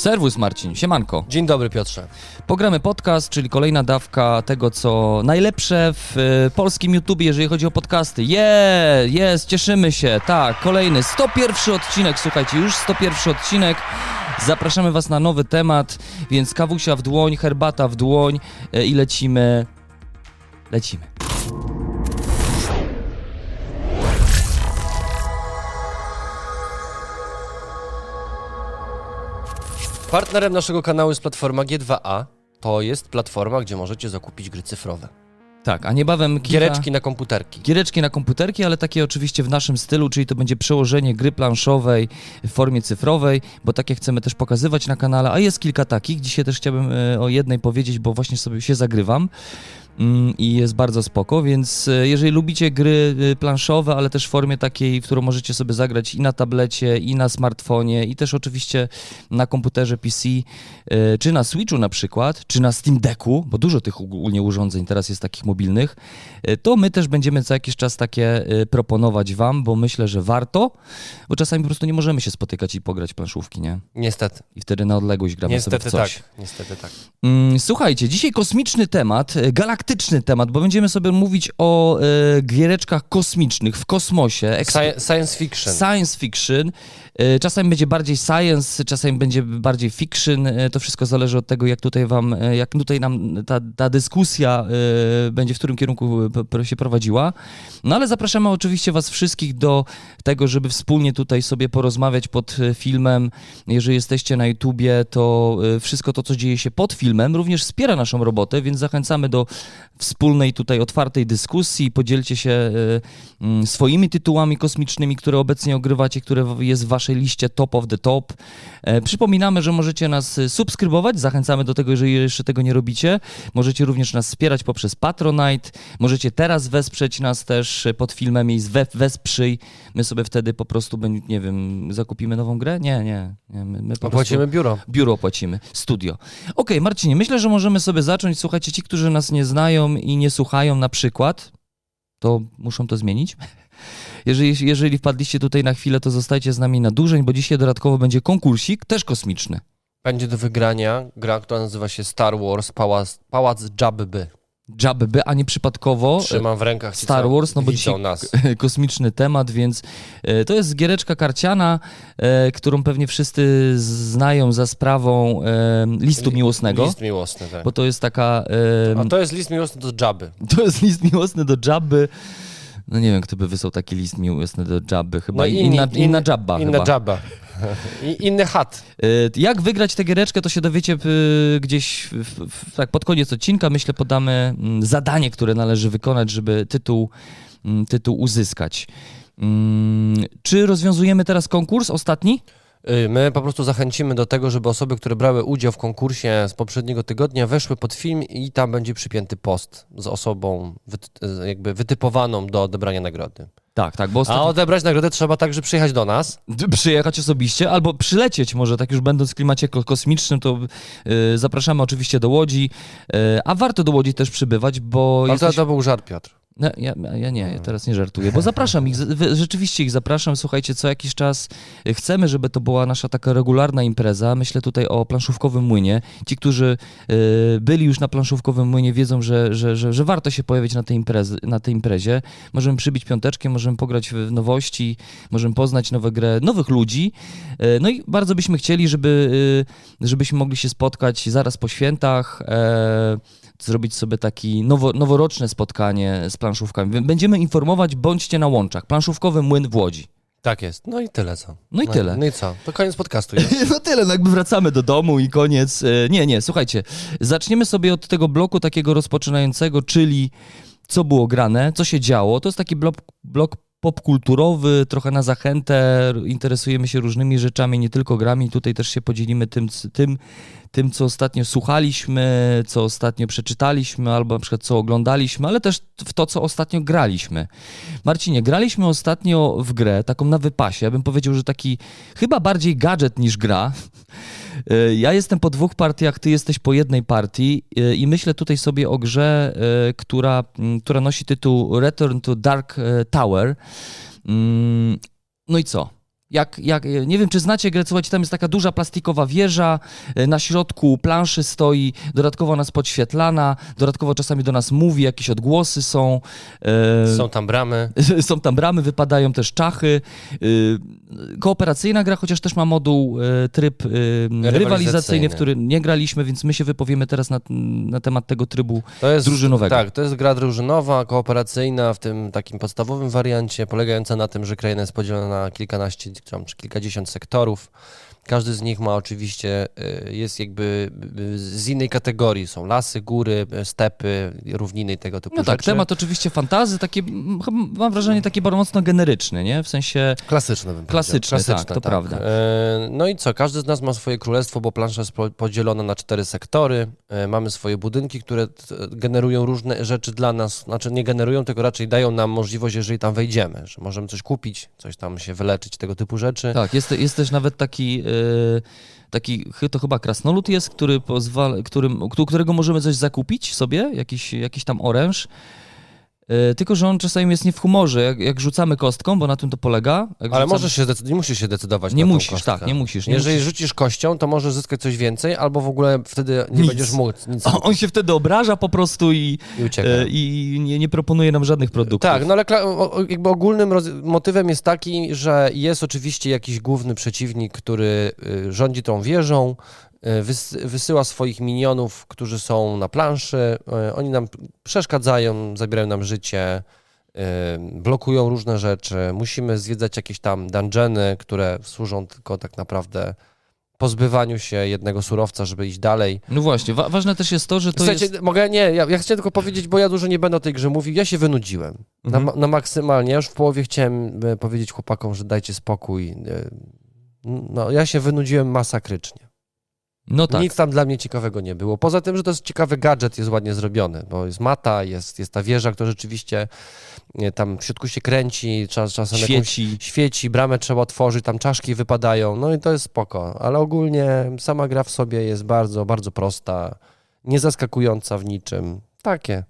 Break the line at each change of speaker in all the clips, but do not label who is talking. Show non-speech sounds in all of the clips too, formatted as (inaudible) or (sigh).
Serwus Marcin, siemanko.
Dzień dobry Piotrze.
Pogramy podcast, czyli kolejna dawka tego, co najlepsze w y, polskim YouTubie, jeżeli chodzi o podcasty. Je, jest, cieszymy się. Tak, kolejny, 101 odcinek, słuchajcie, już 101 odcinek. Zapraszamy Was na nowy temat, więc kawusia w dłoń, herbata w dłoń y, i lecimy. Lecimy.
Partnerem naszego kanału jest platforma G2A. To jest platforma, gdzie możecie zakupić gry cyfrowe.
Tak, a niebawem kilka...
Giereczki na komputerki.
Giereczki na komputerki, ale takie oczywiście w naszym stylu, czyli to będzie przełożenie gry planszowej w formie cyfrowej, bo takie chcemy też pokazywać na kanale, a jest kilka takich. Dzisiaj też chciałbym e, o jednej powiedzieć, bo właśnie sobie się zagrywam i jest bardzo spoko, więc e, jeżeli lubicie gry e, planszowe, ale też w formie takiej, w którą możecie sobie zagrać i na tablecie, i na smartfonie, i też oczywiście na komputerze PC, e, czy na Switchu na przykład, czy na Steam Decku, bo dużo tych ogólnie urządzeń teraz jest takich mobilnych, to my też będziemy co jakiś czas takie proponować wam, bo myślę, że warto, bo czasami po prostu nie możemy się spotykać i pograć planszówki, nie?
Niestety.
I wtedy na odległość gramy
Niestety
sobie w coś.
tak. Niestety tak.
Mm, Słuchajcie, dzisiaj kosmiczny temat, e, galaktyczny temat, bo będziemy sobie mówić o e, giereczkach kosmicznych w kosmosie.
Sci- science fiction.
Science fiction. E, Czasami będzie bardziej science, czasami będzie bardziej fiction. E, To wszystko zależy od tego, jak tutaj wam, e, jak tutaj nam ta, ta dyskusja będzie w którym kierunku się prowadziła. No ale zapraszamy oczywiście was wszystkich do tego, żeby wspólnie tutaj sobie porozmawiać pod filmem. Jeżeli jesteście na YouTubie, to wszystko to, co dzieje się pod filmem, również wspiera naszą robotę, więc zachęcamy do wspólnej tutaj otwartej dyskusji. Podzielcie się swoimi tytułami kosmicznymi, które obecnie ogrywacie, które jest w waszej liście top of the top. E, Przypominamy, że możecie nas e, subskrybować, zachęcamy do tego, jeżeli jeszcze tego nie robicie. Możecie również nas wspierać poprzez Patronite, możecie teraz wesprzeć nas też e, pod filmem i we, wesprzyj. My sobie wtedy po prostu, nie wiem, zakupimy nową grę? Nie, nie. nie my, my
Opłacimy biuro.
biuro płacimy, studio. Okej, Marcinie, myślę, że możemy sobie zacząć. Słuchajcie, ci, którzy nas nie znają i nie słuchają na przykład, to muszą to zmienić. (laughs) Jeżeli, jeżeli wpadliście tutaj na chwilę, to zostajcie z nami na dłużej, bo dzisiaj dodatkowo będzie konkursik, też kosmiczny.
Będzie do wygrania gra, która nazywa się Star Wars Pałac, Pałac Jabby.
Jabby, a nie przypadkowo
Trzymam w rękach
Star Wars, no bo dzisiaj
nas. (laughs)
kosmiczny temat, więc e, to jest giereczka karciana, e, którą pewnie wszyscy znają za sprawą e, listu
Li-
miłosnego,
List miłosny, tak.
bo to jest taka... e,
A to jest list miłosny do Jabby. (laughs)
To jest list miłosny do Jabby. No nie wiem, kto by wysłał taki list miłosny do Jabby. Chyba
No
inna, inna Jabba
Inna
chyba.
Jabba. I inny chat.
Y, Jak wygrać tę giereczkę, to się dowiecie gdzieś w, w, tak pod koniec odcinka. Myślę, podamy mm, zadanie, które należy wykonać, żeby tytuł, mm, tytuł uzyskać. Mm, Czy rozwiązujemy teraz konkurs ostatni?
Y, My po prostu zachęcimy do tego, żeby osoby, które brały udział w konkursie z poprzedniego tygodnia, weszły pod film i tam będzie przypięty post z osobą jakby wytypowaną do odebrania nagrody.
Tak, tak, bo
A
ostatnio...
odebrać nagrodę trzeba także przyjechać do nas.
Przyjechać osobiście albo przylecieć może, tak już będąc w klimacie ko- kosmicznym, to y, zapraszamy oczywiście do Łodzi, y, a warto do Łodzi też przybywać, bo
Ale
jesteś...
to był żart, Piotr.
No, ja, ja nie, ja teraz nie żartuję, bo zapraszam ich, rzeczywiście ich zapraszam, słuchajcie, co jakiś czas y, chcemy, żeby to była nasza taka regularna impreza, myślę tutaj o planszówkowym młynie. Ci, którzy y, byli już na planszówkowym młynie wiedzą, że, że, że, że warto się pojawić na tej, imprezy, na tej imprezie. Możemy przybić piąteczkę, możemy pograć w nowości, możemy poznać nowe grę, nowych ludzi. Y, no i bardzo byśmy chcieli, żeby, żebyśmy mogli się spotkać zaraz po świętach, e, zrobić sobie taki nowo, noworoczne spotkanie z planszówkami. Będziemy informować, bądźcie na łączach. Planszówkowy młyn w Łodzi.
Tak jest. No i tyle co.
No i tyle.
No i co? To koniec podcastu jest. (laughs)
No tyle, no jakby wracamy do domu i koniec. E, Nie, nie, słuchajcie, zaczniemy sobie od tego bloku takiego rozpoczynającego, czyli co było grane, co się działo. To jest taki blok, blok popkulturowy, trochę na zachętę, interesujemy się różnymi rzeczami, nie tylko grami. Tutaj też się podzielimy tym, tym, tym co ostatnio słuchaliśmy, co ostatnio przeczytaliśmy, albo na przykład co oglądaliśmy, ale też w to, co ostatnio graliśmy. Marcinie, graliśmy ostatnio w grę, taką na wypasie. Ja bym powiedział, że taki chyba bardziej gadżet niż gra. E, Ja jestem po dwóch partiach, ty jesteś po jednej partii e, i myślę tutaj sobie o grze, e, która, która nosi tytuł Return to Dark Tower. Mm, No i co? Jak, jak, nie wiem, czy znacie grę, słuchajcie, tam jest taka duża plastikowa wieża, e, na środku planszy stoi, dodatkowo nas podświetlana, dodatkowo czasami do nas mówi, jakieś odgłosy są.
e, Są tam bramy. (laughs)
Są tam bramy, wypadają też czachy. E, kooperacyjna gra, chociaż też ma moduł, tryb rywalizacyjny, w który nie graliśmy, więc my się wypowiemy teraz na, na temat tego trybu jest, drużynowego.
Tak, to jest gra drużynowa, kooperacyjna w tym takim podstawowym wariancie, polegająca na tym, że kraina jest podzielona na kilkanaście czy kilkadziesiąt sektorów. Każdy z nich ma oczywiście, y, jest jakby y, z innej kategorii. Są lasy, góry, stepy, równiny i tego typu
no tak,
rzeczy.
temat oczywiście fantazy, takie, mam wrażenie, takie bardzo mocno generyczny, nie? W sensie...
Klasyczny bym
Klasyczny, Klasyczny tak, to tak. prawda.
E, no i co, każdy z nas ma swoje królestwo, bo plansza jest podzielona na cztery sektory. Mamy swoje budynki, które generują różne rzeczy dla nas. Znaczy nie generują, tylko raczej dają nam możliwość, jeżeli tam wejdziemy, że możemy coś kupić, coś tam się wyleczyć, tego typu rzeczy.
Tak, jest, jest też nawet taki Y, taki, to chyba krasnolud jest, który pozwala, którym, którego możemy coś zakupić sobie, jakiś, jakiś tam oręż tylko, że on czasami jest nie w humorze, jak, jak rzucamy kostką, bo na tym to polega.
Ale rzucamy... możesz się nie musisz się decydować
Nie musisz,
kostkę.
tak, nie musisz. Nie
Jeżeli
musisz.
rzucisz kością, to możesz zyskać coś więcej, albo w ogóle wtedy nie nic. będziesz mógł nic
On się wtedy obraża po prostu i,
i, ucieka.
E, i nie, nie, proponuje nam żadnych produktów.
Tak, no ale jakby ogólnym motywem jest taki, że jest oczywiście jakiś główny przeciwnik, który y, rządzi tą wieżą, E, wysyła swoich minionów, którzy są na planszy. E, oni nam przeszkadzają, zabierają nam życie, e, blokują różne rzeczy. Musimy zwiedzać jakieś tam dungeony, które służą tylko tak naprawdę pozbywaniu się jednego surowca, żeby iść dalej.
No właśnie, wa ważne też jest to, że to
Słuchajcie,
jest...
mogę, nie, ja, ja chcę tylko powiedzieć, bo ja dużo nie będę o tej grze mówił, ja się wynudziłem. Mhm. Na, na maksymalnie, ja już w połowie chciałem powiedzieć chłopakom, że dajcie spokój. No, ja się wynudziłem masakrycznie. No tak. Nic tam dla mnie ciekawego nie było. Poza tym, że to jest ciekawy gadżet, jest ładnie zrobiony, bo jest mata, jest, jest ta wieża, która rzeczywiście nie, tam w środku się kręci, czas, czasem
świeci.
Jakąś, świeci, bramę trzeba otworzyć, tam czaszki wypadają, no i to jest spoko. Ale ogólnie sama gra w sobie jest bardzo, bardzo prosta, niezaskakująca w niczym. Takie.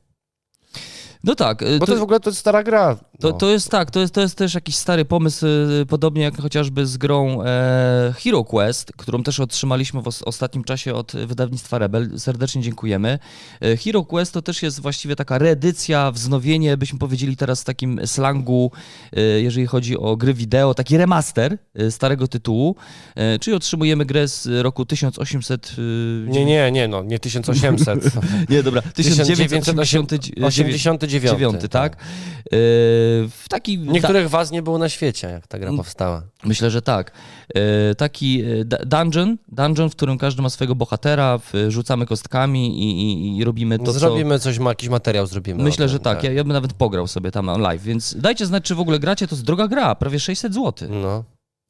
No tak.
Y, Bo to, to jest w ogóle to jest stara gra.
To, to jest tak, to jest, to jest też jakiś stary pomysł, y, podobnie jak chociażby z grą e, Hero Quest, którą też otrzymaliśmy w os ostatnim czasie od wydawnictwa Rebel. Serdecznie dziękujemy. E, Hero Quest to też jest właściwie taka reedycja, wznowienie, byśmy powiedzieli teraz w takim slangu, e, jeżeli chodzi o gry wideo, taki remaster e, starego tytułu, e, czyli otrzymujemy grę z roku 1800...
nie, nie, nie, no, nie 1800. (laughs)
nie, dobra, (laughs) 1989.
89,
tak? tak?
w taki... Niektórych ta... was nie było na świecie, jak ta gra powstała.
Myślę, że tak. E, taki e, dungeon, dungeon, w którym każdy ma swojego bohatera, rzucamy kostkami i, i, i robimy to,
Zrobimy
co...
coś, jakiś materiał zrobimy.
Myślę, że tak. tak. Ja, ja bym nawet pograł sobie tam live, więc dajcie znać, czy w ogóle gracie, to jest droga gra, prawie 600 zł.
No.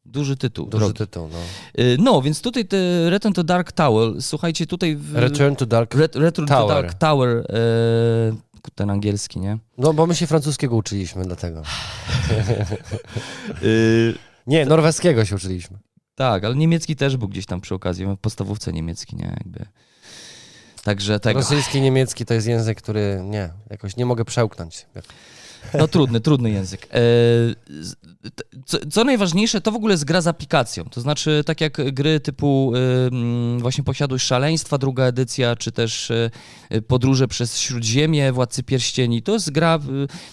Duży tytuł.
Duży drogi. tytuł, no.
No, więc tutaj te Return to Dark Tower, słuchajcie, tutaj... W...
Return to Dark Ret
Return Tower. to Dark Tower, ten angielski, nie?
No, bo my się francuskiego uczyliśmy, dlatego. (laughs) Y, nie, norweskiego się uczyliśmy.
Tak, ale niemiecki też był gdzieś tam przy okazji, w podstawówce niemiecki, nie? Jakby. Także tego.
Rosyjski, niemiecki to jest język, który nie, jakoś nie mogę przełknąć.
No trudny, trudny język. E, co, co, najważniejsze, to w ogóle jest gra z aplikacją. To znaczy, tak jak gry typu właśnie Posiadłość Szaleństwa, druga edycja, czy też e, Podróże przez Śródziemie, Władcy Pierścieni, to jest gra,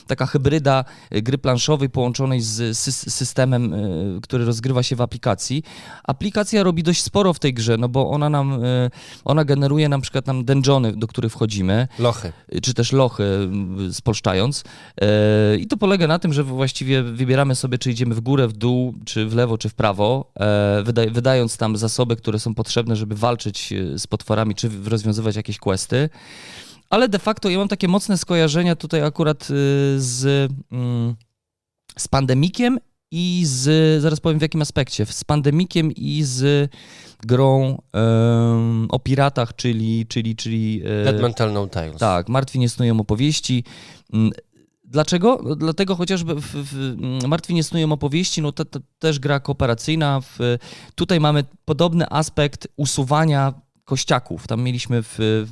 taka hybryda e, gry planszowej połączonej z systemem, który rozgrywa się w aplikacji. Aplikacja robi dość sporo w tej grze, no bo ona nam, ona generuje na przykład nam dungeony, do których wchodzimy.
Lochy.
Czy też lochy, spolszczając. I to polega na tym, że właściwie wybieramy sobie, czy idziemy w górę, w dół, czy w lewo, czy w prawo, e, wydając tam zasoby, które są potrzebne, żeby walczyć e, z potworami, czy rozwiązywać jakieś questy. Ale de facto ja mam takie mocne skojarzenia tutaj akurat e, z, mm, z pandemikiem i z, zaraz powiem w jakim aspekcie, z pandemikiem i z grą um, o piratach, czyli... czyli, czyli
Dead Mental No Tales.
Tak, Martwi nie snują opowieści. Mm, Dlaczego? No, dlatego chociażby w, w Martwi nie snują opowieści, no to też gra kooperacyjna. W, tutaj mamy podobny aspekt usuwania kościaków. Tam mieliśmy w, w,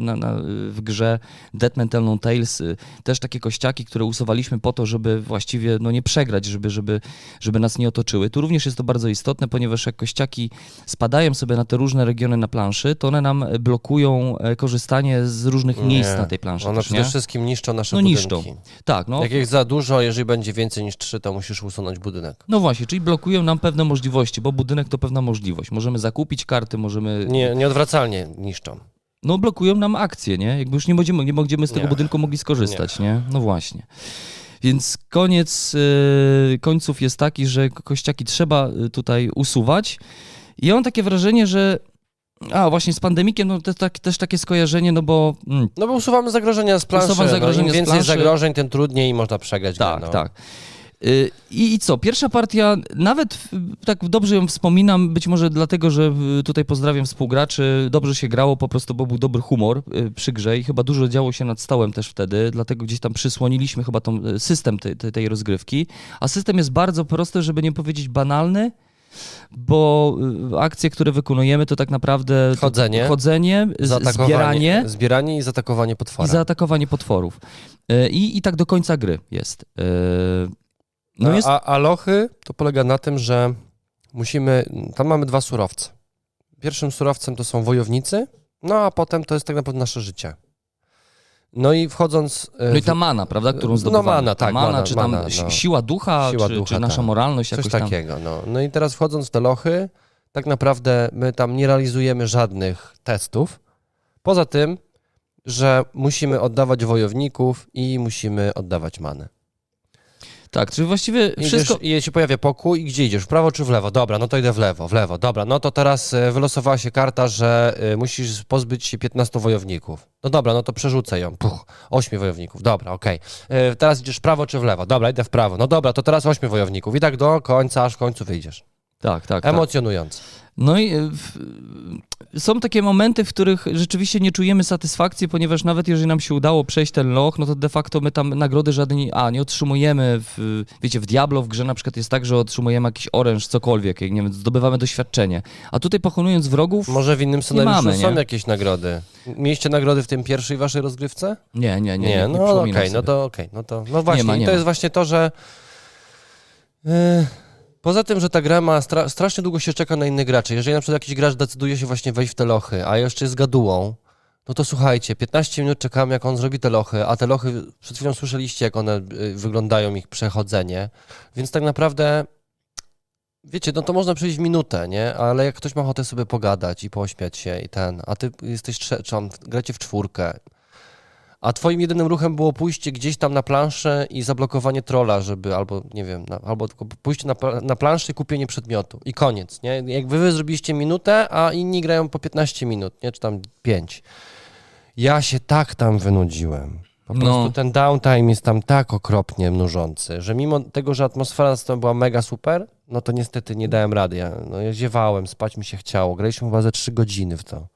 na, na, w grze Dead Mental No Tales y, też takie kościaki, które usuwaliśmy po to, żeby właściwie no, nie przegrać, żeby, żeby, żeby nas nie otoczyły. Tu również jest to bardzo istotne, ponieważ jak kościaki spadają sobie na te różne regiony na planszy, to one nam blokują e, korzystanie z różnych miejsc
Nie.
na tej planszy.
One
też,
przede
nie?
wszystkim niszczą nasze
No
budynki.
niszczą. Tak, no.
Jak jest za dużo, jeżeli będzie więcej niż trzy, to musisz usunąć budynek.
No właśnie, czyli blokują nam pewne możliwości, bo budynek to pewna możliwość. Możemy zakupić karty, możemy.
Nie, nieodwracalnie niszczą.
No blokują nam akcje, nie? Jakby już nie będziemy, nie będziemy z tego
Nie.
budynku mogli skorzystać, nie? No właśnie. Więc koniec yy, końców jest taki, że ko- kościaki trzeba y, tutaj usuwać. I ja mam takie wrażenie, że. A, właśnie z pandemikiem, no to tak, też takie skojarzenie, no bo. Mm,
No bo usuwamy zagrożenia z planszy.
Usuwam zagrożenia
no, Im więcej
planszy.
zagrożeń, tym trudniej można przegrać
Tak,
grę, no.
tak. Y, I, I co? Pierwsza partia, nawet tak dobrze ją wspominam, być może dlatego, że tutaj pozdrawiam współgraczy, dobrze się grało, po prostu bo był dobry humor y, przy grze i chyba dużo działo się nad stołem też wtedy, dlatego gdzieś tam przysłoniliśmy chyba tą, y, system tej, tej, tej rozgrywki. A system jest bardzo prosty, żeby nie powiedzieć banalny, bo akcje, które wykonujemy, to tak naprawdę to-
Chodzenie.
chodzenie zbieranie
Zbieranie i zaatakowanie potwora.
i zaatakowanie potworów. I, I tak do końca gry jest. No jest
A, a lochy to polega na tym, że musimy. Tam mamy dwa surowce. Pierwszym surowcem to są wojownicy, no a potem to jest tak naprawdę nasze życie. No i wchodząc. e,
No i
w-
ta mana, prawda, którą
No
zdobywamy.
mana,
ta
tak,
mana,
mana,
czy tam
mana, no.
siła ducha,
Siła
czy,
ducha,
czy nasza
tak.
moralność
Coś
jakoś tam.
takiego. No. no i teraz wchodząc w te lochy, tak naprawdę my tam nie realizujemy żadnych testów. Poza tym, że musimy oddawać wojowników i musimy oddawać manę.
Tak, czyli właściwie
Idziesz,
wszystko...
I się pojawia pokój i gdzie idziesz? W prawo czy w lewo? Dobra, no to idę w lewo, w lewo. Dobra, no to teraz e, wylosowała się karta, że e, musisz pozbyć się 15 wojowników. No dobra, no to przerzucę ją. Puch, 8 wojowników. Dobra, okej. E, Teraz idziesz w prawo czy w lewo? Dobra, idę w prawo. No dobra, to teraz 8 wojowników. I tak do końca, aż w końcu wyjdziesz.
Tak, tak, tak.
Emocjonujące.
No i y, w, są takie momenty, w których rzeczywiście nie czujemy satysfakcji, ponieważ nawet jeżeli nam się udało przejść ten loch, no to de facto my tam nagrody żadnej, a nie otrzymujemy, w, wiecie, w Diablo w grze na przykład jest tak, że otrzymujemy jakiś oręż, cokolwiek, nie wiem, zdobywamy doświadczenie. A tutaj pokonując wrogów,
Może w innym scenariuszu
mamy,
są
nie?
jakieś nagrody. Mieliście nagrody w tym pierwszej waszej rozgrywce?
nie, nie, nie, nie,
no okej,
przypominam
no to okej, no to no właśnie,
ma,
i
nie
to
ma.
jest właśnie to, że yy, poza tym, że ta gra ma stra strasznie długo się czeka na innych graczy. Jeżeli na przykład jakiś gracz decyduje się właśnie wejść w te lochy, a jeszcze jest gadułą, no to słuchajcie, 15 minut czekamy, jak on zrobi te lochy, a te lochy, przed chwilą słyszeliście, jak one y, wyglądają, ich przechodzenie, więc tak naprawdę Wiecie, no to można przejść minutę, nie? Ale jak ktoś ma ochotę sobie pogadać i pośmiać się i ten, a ty jesteś, czy tam gracie w czwórkę, a twoim jedynym ruchem było pójście gdzieś tam na planszę i zablokowanie trolla, żeby albo, nie wiem, na, albo tylko pójście na, na planszę i kupienie przedmiotu i koniec, nie? Jakby wy zrobiliście minutę, a inni grają po 15 minut, nie? Czy tam 5. Ja się tak tam wynudziłem. Po
No.
prostu ten downtime jest tam tak okropnie mnużący, że mimo tego, że atmosfera na stronie była mega super, no to niestety nie dałem rady. Ja, no, ja ziewałem, spać mi się chciało. Graliśmy chyba ze 3 godziny w to.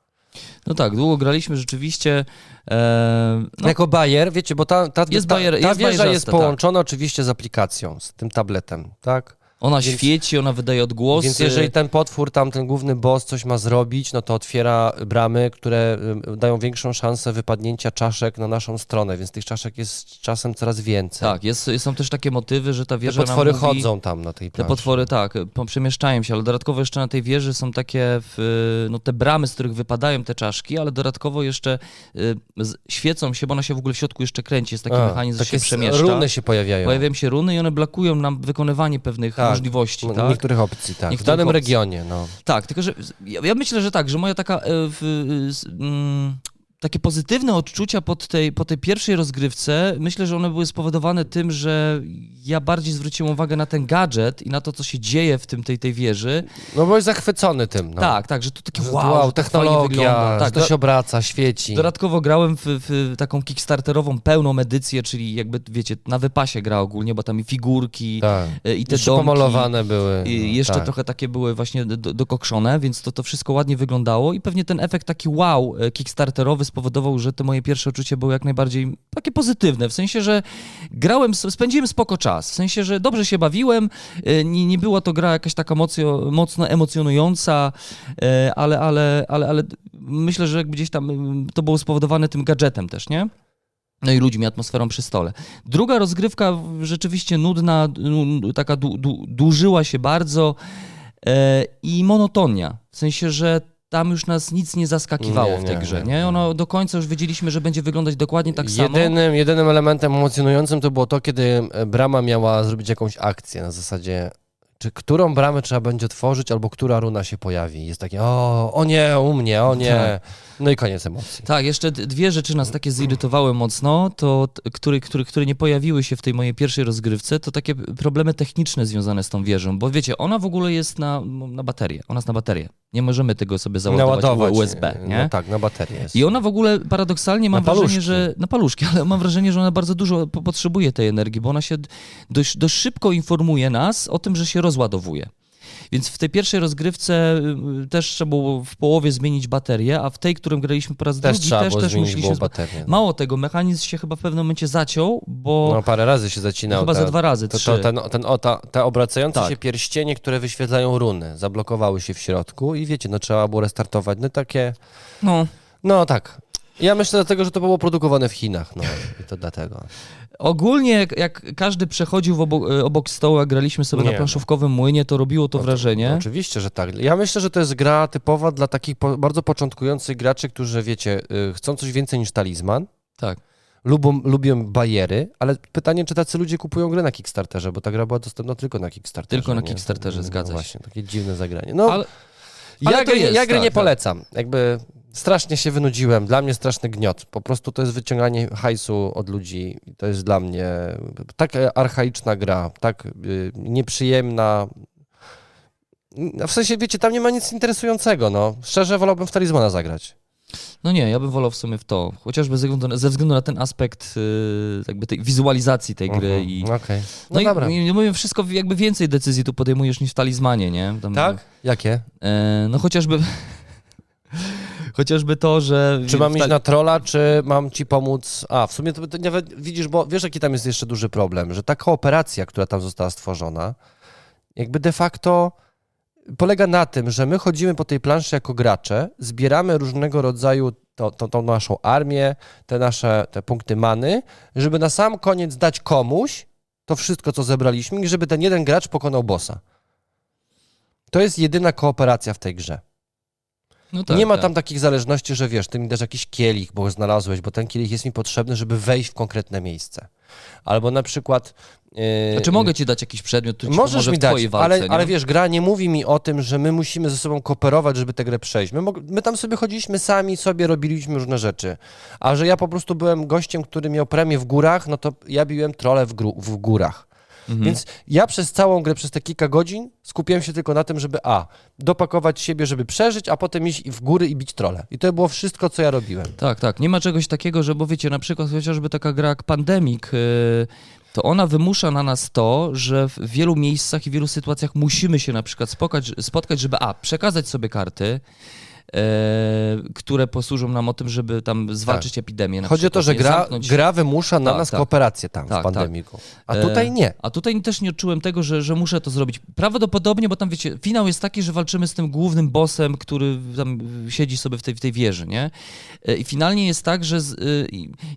No tak, długo graliśmy rzeczywiście. E, no,
Jako Bayer, wiecie, bo ta, ta,
Jest
ta,
Bayer-
ta
jest
wieża jest
tak.
połączona oczywiście z aplikacją, z tym tabletem, tak?
Ona
więc-
świeci, ona wydaje odgłosy.
Więc jeżeli ten potwór, tam ten główny boss coś ma zrobić, no to otwiera bramy, które y, dają większą szansę wypadnięcia czaszek na naszą stronę, więc tych czaszek jest czasem coraz więcej.
Tak, jest, są też takie motywy, że ta
Te
wieża
potwory
nam mówi,
chodzą tam na tej
Te
planszy.
potwory tak, przemieszczają się, ale dodatkowo jeszcze na tej wieży są takie, no te bramy, z których wypadają te czaszki, ale dodatkowo jeszcze y, świecą się, bo ona się w ogóle w środku jeszcze kręci, jest taki
A,
mechanizm, że się przemieszcza.
runy się pojawiają.
Pojawiają się runy i one blokują nam wykonywanie pewnych
Tak.
Możliwości,
No,
tak?
Niektórych opcji, tak. W
Niektórych
danym
opcji.
regionie, no.
Tak, tylko że ja, ja myślę, że tak, że moja taka w, s- mm, takie pozytywne odczucia po tej, po tej pierwszej rozgrywce, myślę, że one były spowodowane tym, że ja bardziej zwróciłem uwagę na ten gadżet i na to, co się dzieje w tym tej, tej wieży.
No byłeś zachwycony tym, no.
Tak, tak, że to takie wow,
wow technologia,
Tak,
to się obraca, świeci.
dodatkowo grałem w, w taką kickstarterową pełną edycję, czyli jakby, wiecie, na wypasie gra ogólnie, bo tam i figurki,
tak.
e, i te
Jeszcze
domki.
pomalowane były.
I
no,
jeszcze
tak.
trochę takie były właśnie do- dokokszone, więc to, to wszystko ładnie wyglądało i pewnie ten efekt taki wow e, kickstarterowy spowodował, że te moje pierwsze uczucie były jak najbardziej takie pozytywne, w sensie, że grałem, spędziłem spoko czas, w sensie, że dobrze się bawiłem, e, nie, nie była to gra jakaś taka mocno, mocno emocjonująca, e, ale, ale, ale, ale myślę, że gdzieś tam to było spowodowane tym gadżetem też, nie? No i ludźmi, atmosferą przy stole. Druga rozgrywka rzeczywiście nudna, nu- taka du, du, dłużyła się bardzo e, i monotonia. W sensie, że tam już nas nic nie zaskakiwało
Nie,
w tej
nie,
grze,
nie,
nie? Ono do końca już wiedzieliśmy, że będzie wyglądać dokładnie tak samo.
jedynym, jedynym elementem emocjonującym to było to, kiedy e, brama miała zrobić jakąś akcję na zasadzie, czy którą bramę trzeba będzie otworzyć, albo która runa się pojawi. Jest takie, o, o nie, u mnie, o nie. (laughs) No i koniec emocji.
Tak, jeszcze dwie rzeczy nas takie zirytowały mocno, to t- które, które, nie pojawiły się w tej mojej pierwszej rozgrywce, to takie problemy techniczne związane z tą wieżą, bo wiecie, ona w ogóle jest na, na baterię, ona jest na baterię. Nie możemy tego sobie załadować
Naładować.
USB, nie?
No tak, na baterię jest.
I ona w ogóle paradoksalnie mam wrażenie, że na paluszki, (laughs) ale mam wrażenie, że ona bardzo dużo po- potrzebuje tej energii, bo ona się dość, dość szybko informuje nas o tym, że się rozładowuje. Więc w tej pierwszej rozgrywce y, też trzeba było w połowie zmienić baterię, a w tej, którą graliśmy po raz
też
drugi,
trzeba
też,
było
też
zmienić
musieliśmy...
baterię. No.
Mało tego, mechanizm się chyba w pewnym momencie zaciął, bo
no parę razy się zacinał.
chyba
ta-
ze dwa razy,
To,
trzy.
to, ten, ten, o, ta, te obracające
Tak.
się pierścienie, które wyświetlają runy, zablokowały się w środku i wiecie, no trzeba było restartować. No takie,
No,
no tak. Ja myślę dlatego, że to było produkowane w Chinach, no i to dlatego.
ogólnie jak, jak każdy przechodził obok, e, obok stołu, a graliśmy sobie
Nie,
na planszówkowym młynie, to robiło to
No
wrażenie.
No, oczywiście, że tak. Ja myślę, że to jest gra typowa dla takich po, bardzo początkujących graczy, którzy, wiecie, y, chcą coś więcej niż talizman,
Tak.
lubią, lubią bajery, ale pytanie, czy tacy ludzie kupują grę na Kickstarterze, bo ta gra była dostępna tylko na Kickstarterze.
Tylko na
nie?
Kickstarterze,
No
zgadza się.
Właśnie, takie dziwne zagranie. No,
Ale,
ja,
ale to
gry,
jest,
ja gry
tak,
nie
tak.
polecam. Jakby strasznie się wynudziłem. Dla mnie straszny gniot. Po prostu to jest wyciąganie hajsu od ludzi. To jest dla mnie tak archaiczna gra, tak y, nieprzyjemna. No, W sensie, wiecie, tam nie ma nic interesującego, no. Szczerze wolałbym w Talizmana zagrać.
no nie, ja bym wolał w sumie w to, chociażby ze względu na, ze względu na ten aspekt y, jakby tej wizualizacji tej gry
Mhm,
i...
Okej.
No,
No,
i,
dobra.
i mówię, wszystko jakby więcej decyzji tu podejmujesz niż w talizmanie, nie? Tam,
Tak? Jakie?
E, no chociażby... chociażby to, że...
Czy mam iść na trolla, czy mam ci pomóc? A, w sumie to, to nawet widzisz, bo wiesz, jaki tam jest jeszcze duży problem, że ta kooperacja, która tam została stworzona, jakby de facto polega na tym, że my chodzimy po tej planszy jako gracze, zbieramy różnego rodzaju to, to, tą naszą armię, te nasze te punkty many, żeby na sam koniec dać komuś to wszystko, co zebraliśmy i żeby ten jeden gracz pokonał bossa. To jest jedyna kooperacja w tej grze
No tak,
nie ma
tak.
tam takich zależności, że wiesz, ty mi dasz jakiś kielich, bo znalazłeś, bo ten kielich jest mi potrzebny, żeby wejść w konkretne miejsce. Albo na przykład... Yy,
Znaczy mogę ci dać jakiś przedmiot, który
Możesz mi dać,
walce,
ale, ale wiesz, gra nie mówi mi o tym, że my musimy ze sobą kooperować, żeby tę grę przejść. My, my tam sobie chodziliśmy sami, sobie robiliśmy różne rzeczy. A że ja po prostu byłem gościem, który miał premię w górach, no to ja biłem trole w, w górach.
Mhm.
Więc ja przez całą grę, przez te kilka godzin skupiłem się tylko na tym, żeby a, dopakować siebie, żeby przeżyć, a potem iść w góry i bić trole. I to było wszystko, co ja robiłem.
Tak, tak. Nie ma czegoś takiego, że bo wiecie, na przykład chociażby taka gra jak Pandemic, yy, to ona wymusza na nas to, że w wielu miejscach i wielu sytuacjach musimy się na przykład spotkać, spotkać żeby a, przekazać sobie karty, które posłużą nam o tym, żeby tam zwalczyć epidemię.
Tak. Chodzi o to, że gra,
Zamknąć-
gra wymusza na
Tak,
nas
tak.
kooperację tam
Tak,
w pandemiku. A
E,
tutaj nie.
A tutaj też nie odczułem tego, że, że muszę to zrobić. Prawdopodobnie, bo tam wiecie, finał jest taki, że walczymy z tym głównym bossem, który tam siedzi sobie w tej, w tej wieży, nie? E, I finalnie jest tak, że z,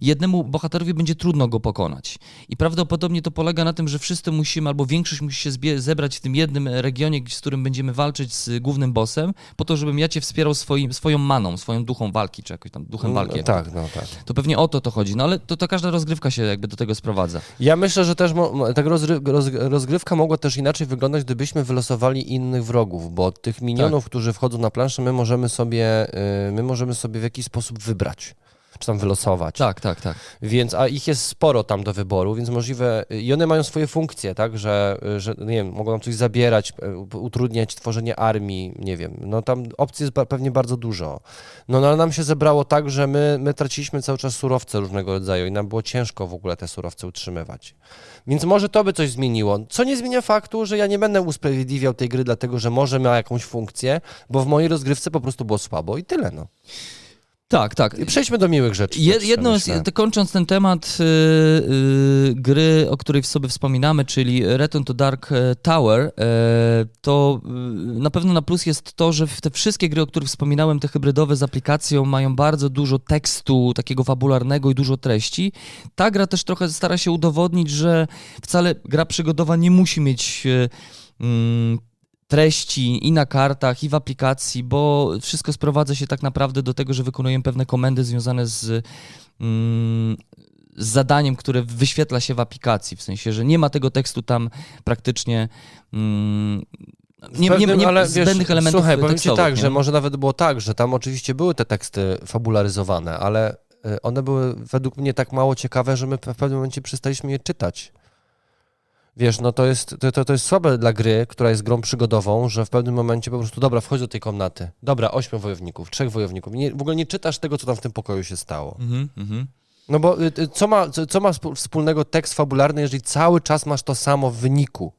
jednemu bohaterowi będzie trudno go pokonać. I prawdopodobnie to polega na tym, że wszyscy musimy, albo większość musi się zebrać w tym jednym regionie, z którym będziemy walczyć z głównym bossem, po to, żebym ja cię wspierał swoim, swoją maną, swoją duchą walki, czy jakoś tam duchem walki. jak-
tak, no tak.
To pewnie o to to chodzi. No ale to, to każda rozgrywka się jakby do tego sprowadza.
Ja myślę, że też mo- mo- ta rozry- roz- rozgrywka mogła też inaczej wyglądać, gdybyśmy wylosowali innych wrogów, bo tych minionów, którzy wchodzą na planszę, my możemy sobie, y, my możemy sobie w jakiś sposób wybrać, czy tam wylosować.
Tak, tak, tak.
Więc, a ich jest sporo tam do wyboru, więc możliwe, i one mają swoje funkcje, tak, że, że nie wiem, mogą nam coś zabierać, e, utrudniać tworzenie armii, nie wiem, no tam opcji jest pewnie bardzo dużo. No, no ale nam się zebrało tak, że my, my traciliśmy cały czas surowce różnego rodzaju i nam było ciężko w ogóle te surowce utrzymywać. Więc może to by coś zmieniło, co nie zmienia faktu, że ja nie będę usprawiedliwiał tej gry dlatego, że może ma jakąś funkcję, bo w mojej rozgrywce po prostu było słabo i tyle, no.
Tak, tak.
Przejdźmy do miłych rzeczy.
Je,
też,
jedno jest, kończąc ten temat y, y, gry, o której sobie wspominamy, czyli Return to Dark e, Tower, e, to y, na pewno na plus jest to, że te wszystkie gry, o których wspominałem, te hybrydowe z aplikacją mają bardzo dużo tekstu takiego fabularnego i dużo treści. Ta gra też trochę stara się udowodnić, że wcale gra przygodowa nie musi mieć e, mm, treści i na kartach, i w aplikacji, bo wszystko sprowadza się tak naprawdę do tego, że wykonujemy pewne komendy związane z, mm, z zadaniem, które wyświetla się w aplikacji. W sensie, że nie ma tego tekstu tam praktycznie. Mm, nie,
W
nie,
pewnym,
nie,
ale
zbędnych
wiesz,
elementów
Słuchaj, powiem ci tak,
nie?
że może nawet było tak, że tam oczywiście były te teksty fabularyzowane, ale y, one były według mnie tak mało ciekawe, że my w pewnym momencie przestaliśmy je czytać. Wiesz, no to jest, to, to, to jest słabe dla gry, która jest grą przygodową, że w pewnym momencie po prostu, dobra, wchodź do tej komnaty. Dobra, ośmiu wojowników, trzech wojowników. Nie, w ogóle nie czytasz tego, co tam w tym pokoju się stało.
Mhm, mhm.
No bo y, y, co ma, co, ma wspólnego tekst fabularny, jeżeli cały czas masz to samo w wyniku?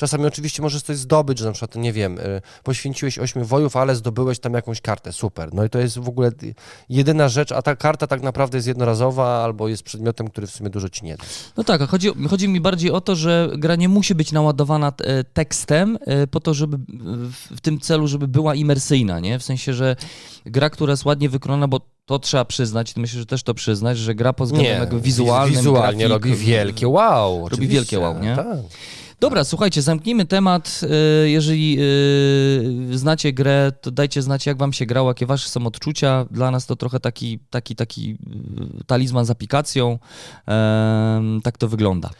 Czasami oczywiście możesz coś zdobyć, że na przykład, nie wiem, y, poświęciłeś ośmiu wojów, ale zdobyłeś tam jakąś kartę, super. No i to jest w ogóle y, jedyna rzecz, a ta karta tak naprawdę jest jednorazowa albo jest przedmiotem, który w sumie dużo ci nie da.
No tak, a chodzi, chodzi mi bardziej o to, że gra nie musi być naładowana e, tekstem po to, żeby w, tym celu, żeby była imersyjna, nie? W sensie, że gra, która jest ładnie wykonana, bo to trzeba przyznać, myślę, że też to przyznać, że gra pod względem jakby wizualnym,
wizualnie
grafik,
robi wielkie wow.
robi wielkie wow, nie?
Tak.
Dobra, słuchajcie, zamknijmy temat. E, Jeżeli e, znacie grę, to dajcie znać, jak wam się grało, jakie wasze są odczucia. Dla nas to trochę taki, taki, taki e, talizman z aplikacją. Tak to wygląda.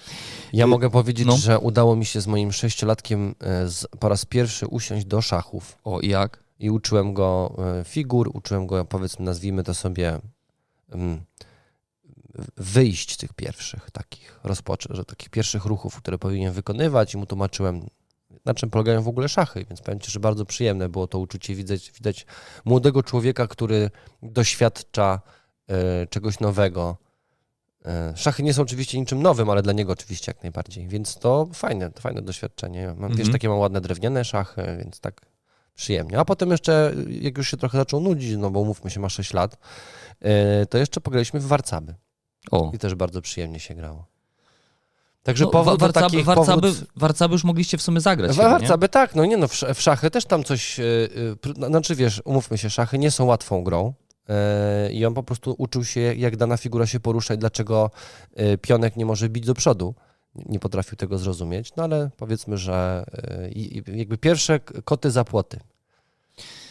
Ja mogę powiedzieć,
no.
że udało mi się z moim sześciolatkiem e, z, po raz pierwszy usiąść do szachów.
O, i jak?
i uczyłem go e, figur, uczyłem go, powiedzmy, nazwijmy to sobie, mm, wyjść tych pierwszych takich, rozpoczę, że takich pierwszych ruchów, które powinien wykonywać i mu tłumaczyłem, na czym polegają w ogóle szachy, więc powiem Ci, że bardzo przyjemne było to uczucie, widać, widać młodego człowieka, który doświadcza e, czegoś nowego. E, szachy nie są oczywiście niczym nowym, ale dla niego oczywiście jak najbardziej, więc to fajne, to fajne doświadczenie. Mam, Wiesz,
Mhm.
takie mam ładne drewniane szachy, więc tak przyjemnie. A potem jeszcze, jak już się trochę zaczął nudzić, no bo mówmy się, ma 6 lat, e, to jeszcze pograliśmy w warcaby
O.
i też bardzo przyjemnie się grało. Także
No,
powrót
wa-
do takich...
warcaby,
powrót...
warcaby już mogliście w sumie zagrać.
W
chyba, nie?
warcaby tak, no nie no, w, sz- w szachy też tam coś, e, pr- znaczy wiesz, umówmy się, szachy nie są łatwą grą e, i on po prostu uczył się, jak dana figura się porusza i dlaczego pionek nie może bić do przodu. Nie potrafił tego zrozumieć, no ale powiedzmy, że jakby pierwsze koty za płoty.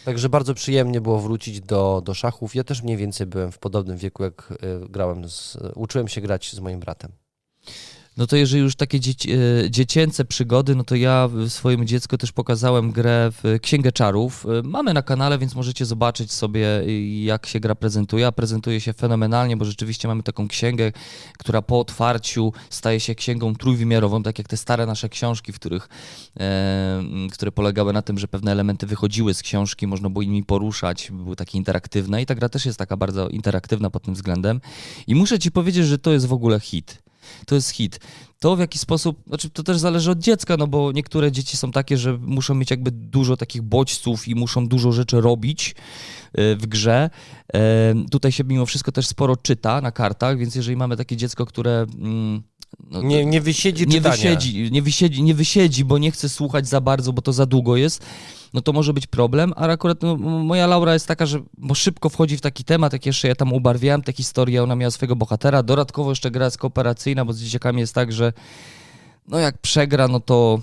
Także bardzo przyjemnie było wrócić do, do szachów. Ja też mniej więcej byłem w podobnym wieku, jak e, grałem, z, uczyłem się grać z moim bratem.
No to jeżeli już takie dzieci, e, dziecięce przygody, no to ja swojemu dziecku też pokazałem grę w Księgę Czarów. E, Mamy na kanale, więc możecie zobaczyć sobie, y, jak się gra prezentuje. A prezentuje się fenomenalnie, bo rzeczywiście mamy taką księgę, która po otwarciu staje się księgą trójwymiarową, tak jak te stare nasze książki, w których, e, które polegały na tym, że pewne elementy wychodziły z książki, można było nimi poruszać, były takie interaktywne i ta gra też jest taka bardzo interaktywna pod tym względem. I muszę ci powiedzieć, że to jest w ogóle hit to jest hit. To w jaki sposób, znaczy to też zależy od dziecka, no bo niektóre dzieci są takie, że muszą mieć jakby dużo takich bodźców i muszą dużo rzeczy robić e, w grze. E, Tutaj się mimo wszystko też sporo czyta na kartach, więc jeżeli mamy takie dziecko, które mm, no,
Nie, nie wysiedzi
nie
czytania.
wysiedzi, nie, wysiedzi, nie wysiedzi, bo nie chce słuchać za bardzo, bo to za długo jest, no to może być problem, ale akurat no, moja Laura jest taka, że bo szybko wchodzi w taki temat, jak jeszcze ja tam ubarwiałem tę historię, ona miała swojego bohatera, dodatkowo jeszcze gra jest kooperacyjna, bo z dzieciakami jest tak, że no jak przegra, no to,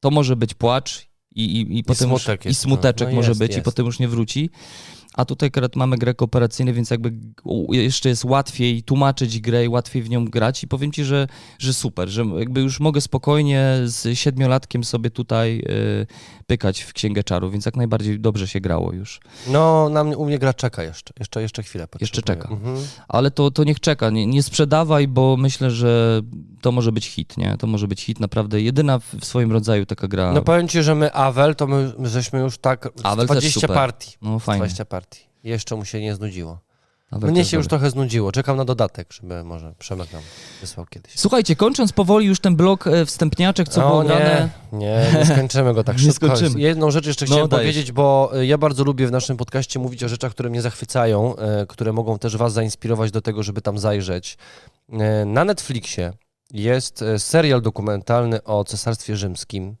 to może być płacz i, i, i potem już,
smutek
i
jest, no.
smuteczek
No
może
jest,
być i
jest.
potem już nie wróci. A tutaj akurat mamy grę kooperacyjną, więc jakby jeszcze jest łatwiej tłumaczyć grę i łatwiej w nią grać i powiem ci, że, że super, że jakby już mogę spokojnie z siedmiolatkiem sobie tutaj y, pykać w Księgę Czaru, więc jak najbardziej dobrze się grało już.
No, na mnie, u mnie gra czeka jeszcze. Jeszcze, jeszcze chwilę
Jeszcze
potrzebuję.
czeka.
Mhm.
Ale to, to niech czeka, nie, nie sprzedawaj, bo myślę, że to może być hit, nie? To może być hit, naprawdę jedyna w, swoim rodzaju taka gra.
No powiem ci, że my Avel, to my, my żeśmy już tak
Avel też
20
super.
partii.
No fajnie.
20 partii. Jeszcze mu się nie znudziło. Mnie się już trochę znudziło. Czekam na dodatek, żeby może Przemek nam wysłał kiedyś.
Słuchajcie, kończąc powoli już ten blok e, wstępniaczek, co
no,
było
nie,
grane...
Nie, nie skończymy go tak (laughs) szybko.
skończymy.
Jedną rzecz jeszcze
No,
chciałem
dajesz.
powiedzieć, bo e, ja bardzo lubię w naszym podcaście mówić o rzeczach, które mnie zachwycają, e, które mogą też was zainspirować do tego, żeby tam zajrzeć. Na Netflixie jest serial dokumentalny o Cesarstwie Rzymskim.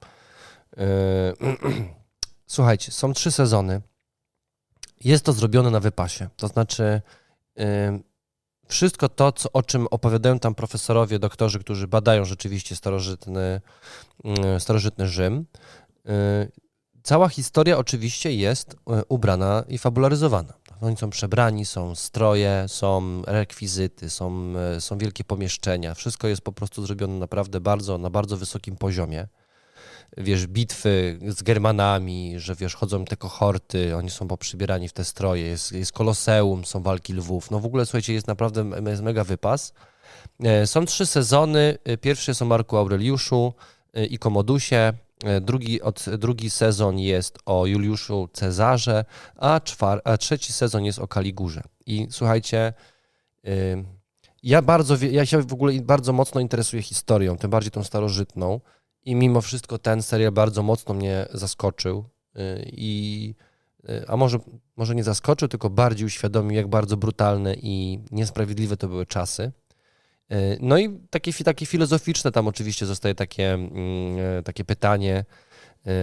(clears throat) Słuchajcie, są trzy sezony. Jest to zrobione na wypasie. To znaczy, y, wszystko to, co, o czym opowiadają tam profesorowie, doktorzy, którzy badają rzeczywiście starożytny, y, starożytny Rzym. y, Cała historia oczywiście jest y, ubrana i fabularyzowana. Oni są przebrani, są stroje, są rekwizyty, są, y, są wielkie pomieszczenia. Wszystko jest po prostu zrobione naprawdę bardzo, na bardzo wysokim poziomie wiesz, bitwy z Germanami, że wiesz, chodzą te kohorty, oni są poprzybierani w te stroje, jest, jest koloseum, są walki lwów. No w ogóle, słuchajcie, jest naprawdę jest mega wypas. E, Są trzy sezony. E, Pierwszy jest o Marku Aureliuszu e, i Komodusie. Drugi, od, drugi sezon jest o Juliuszu Cezarze, a, czwar, a trzeci sezon jest o Kaligurze. I słuchajcie, ja bardzo, ja się w ogóle bardzo mocno interesuję historią, tym bardziej tą starożytną. I mimo wszystko ten serial bardzo mocno mnie zaskoczył. y, I, y, a może, może nie zaskoczył, tylko bardziej uświadomił, jak bardzo brutalne i niesprawiedliwe to były czasy. Y, No i takie, takie filozoficzne tam oczywiście zostaje takie, mm, e, takie pytanie,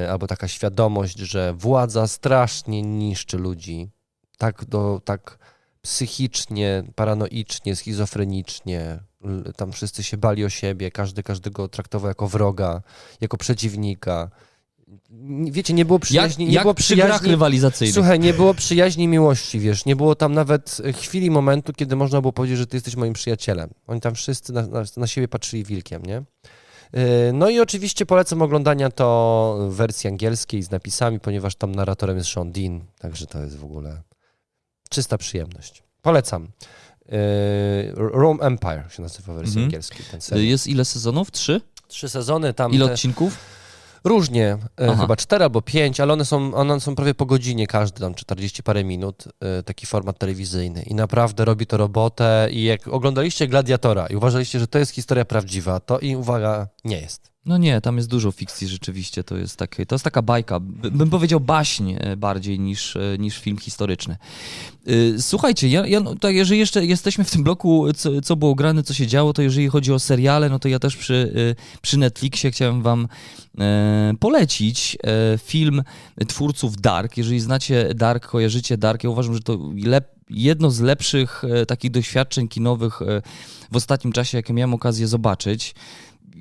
albo taka świadomość, że władza strasznie niszczy ludzi. Tak, do, tak psychicznie, paranoicznie, schizofrenicznie. Tam wszyscy się bali o siebie, każdy każdego traktował jako wroga, jako przeciwnika. Wiecie, nie było
Jak,
przyjaźni, nie
jak
było przyjaźni.
rywalizacyjnych.
Słuchaj, nie było przyjaźni miłości, wiesz, nie było tam nawet e, chwili, momentu, kiedy można było powiedzieć, że ty jesteś moim przyjacielem. Oni tam wszyscy na, na, na siebie patrzyli wilkiem, nie? E, No i oczywiście polecam oglądania to w wersji angielskiej z napisami, ponieważ tam narratorem jest Sean Dean, także to jest w ogóle czysta przyjemność. Polecam. E, Rome Empire się nazywa w wersji
Mhm.
angielskiej ten serial.
Jest ile sezonów? Trzy?
Trzy sezony, tam
Ile
te,
odcinków?
Różnie, e,
Aha.
chyba cztery albo pięć, ale one są, one są prawie po godzinie każdy, tam 40 parę minut, e, taki format telewizyjny i naprawdę robi to robotę i jak oglądaliście Gladiatora i uważaliście, że to jest historia prawdziwa, to i uwaga, nie jest.
No nie, tam jest dużo fikcji rzeczywiście, to jest, takie, to jest taka bajka, by- bym powiedział baśń e, bardziej niż, e, niż film historyczny. Y, Słuchajcie, ja, ja, tak, jeżeli jeszcze jesteśmy w tym bloku, co, co było grane, co się działo, to jeżeli chodzi o seriale, no to ja też przy, przy Netflixie chciałem wam e, polecić e, film twórców Dark. Jeżeli znacie Dark, kojarzycie Dark, ja uważam, że to jedno z lepszych e, takich doświadczeń kinowych e, w ostatnim czasie, jakie miałem okazję zobaczyć.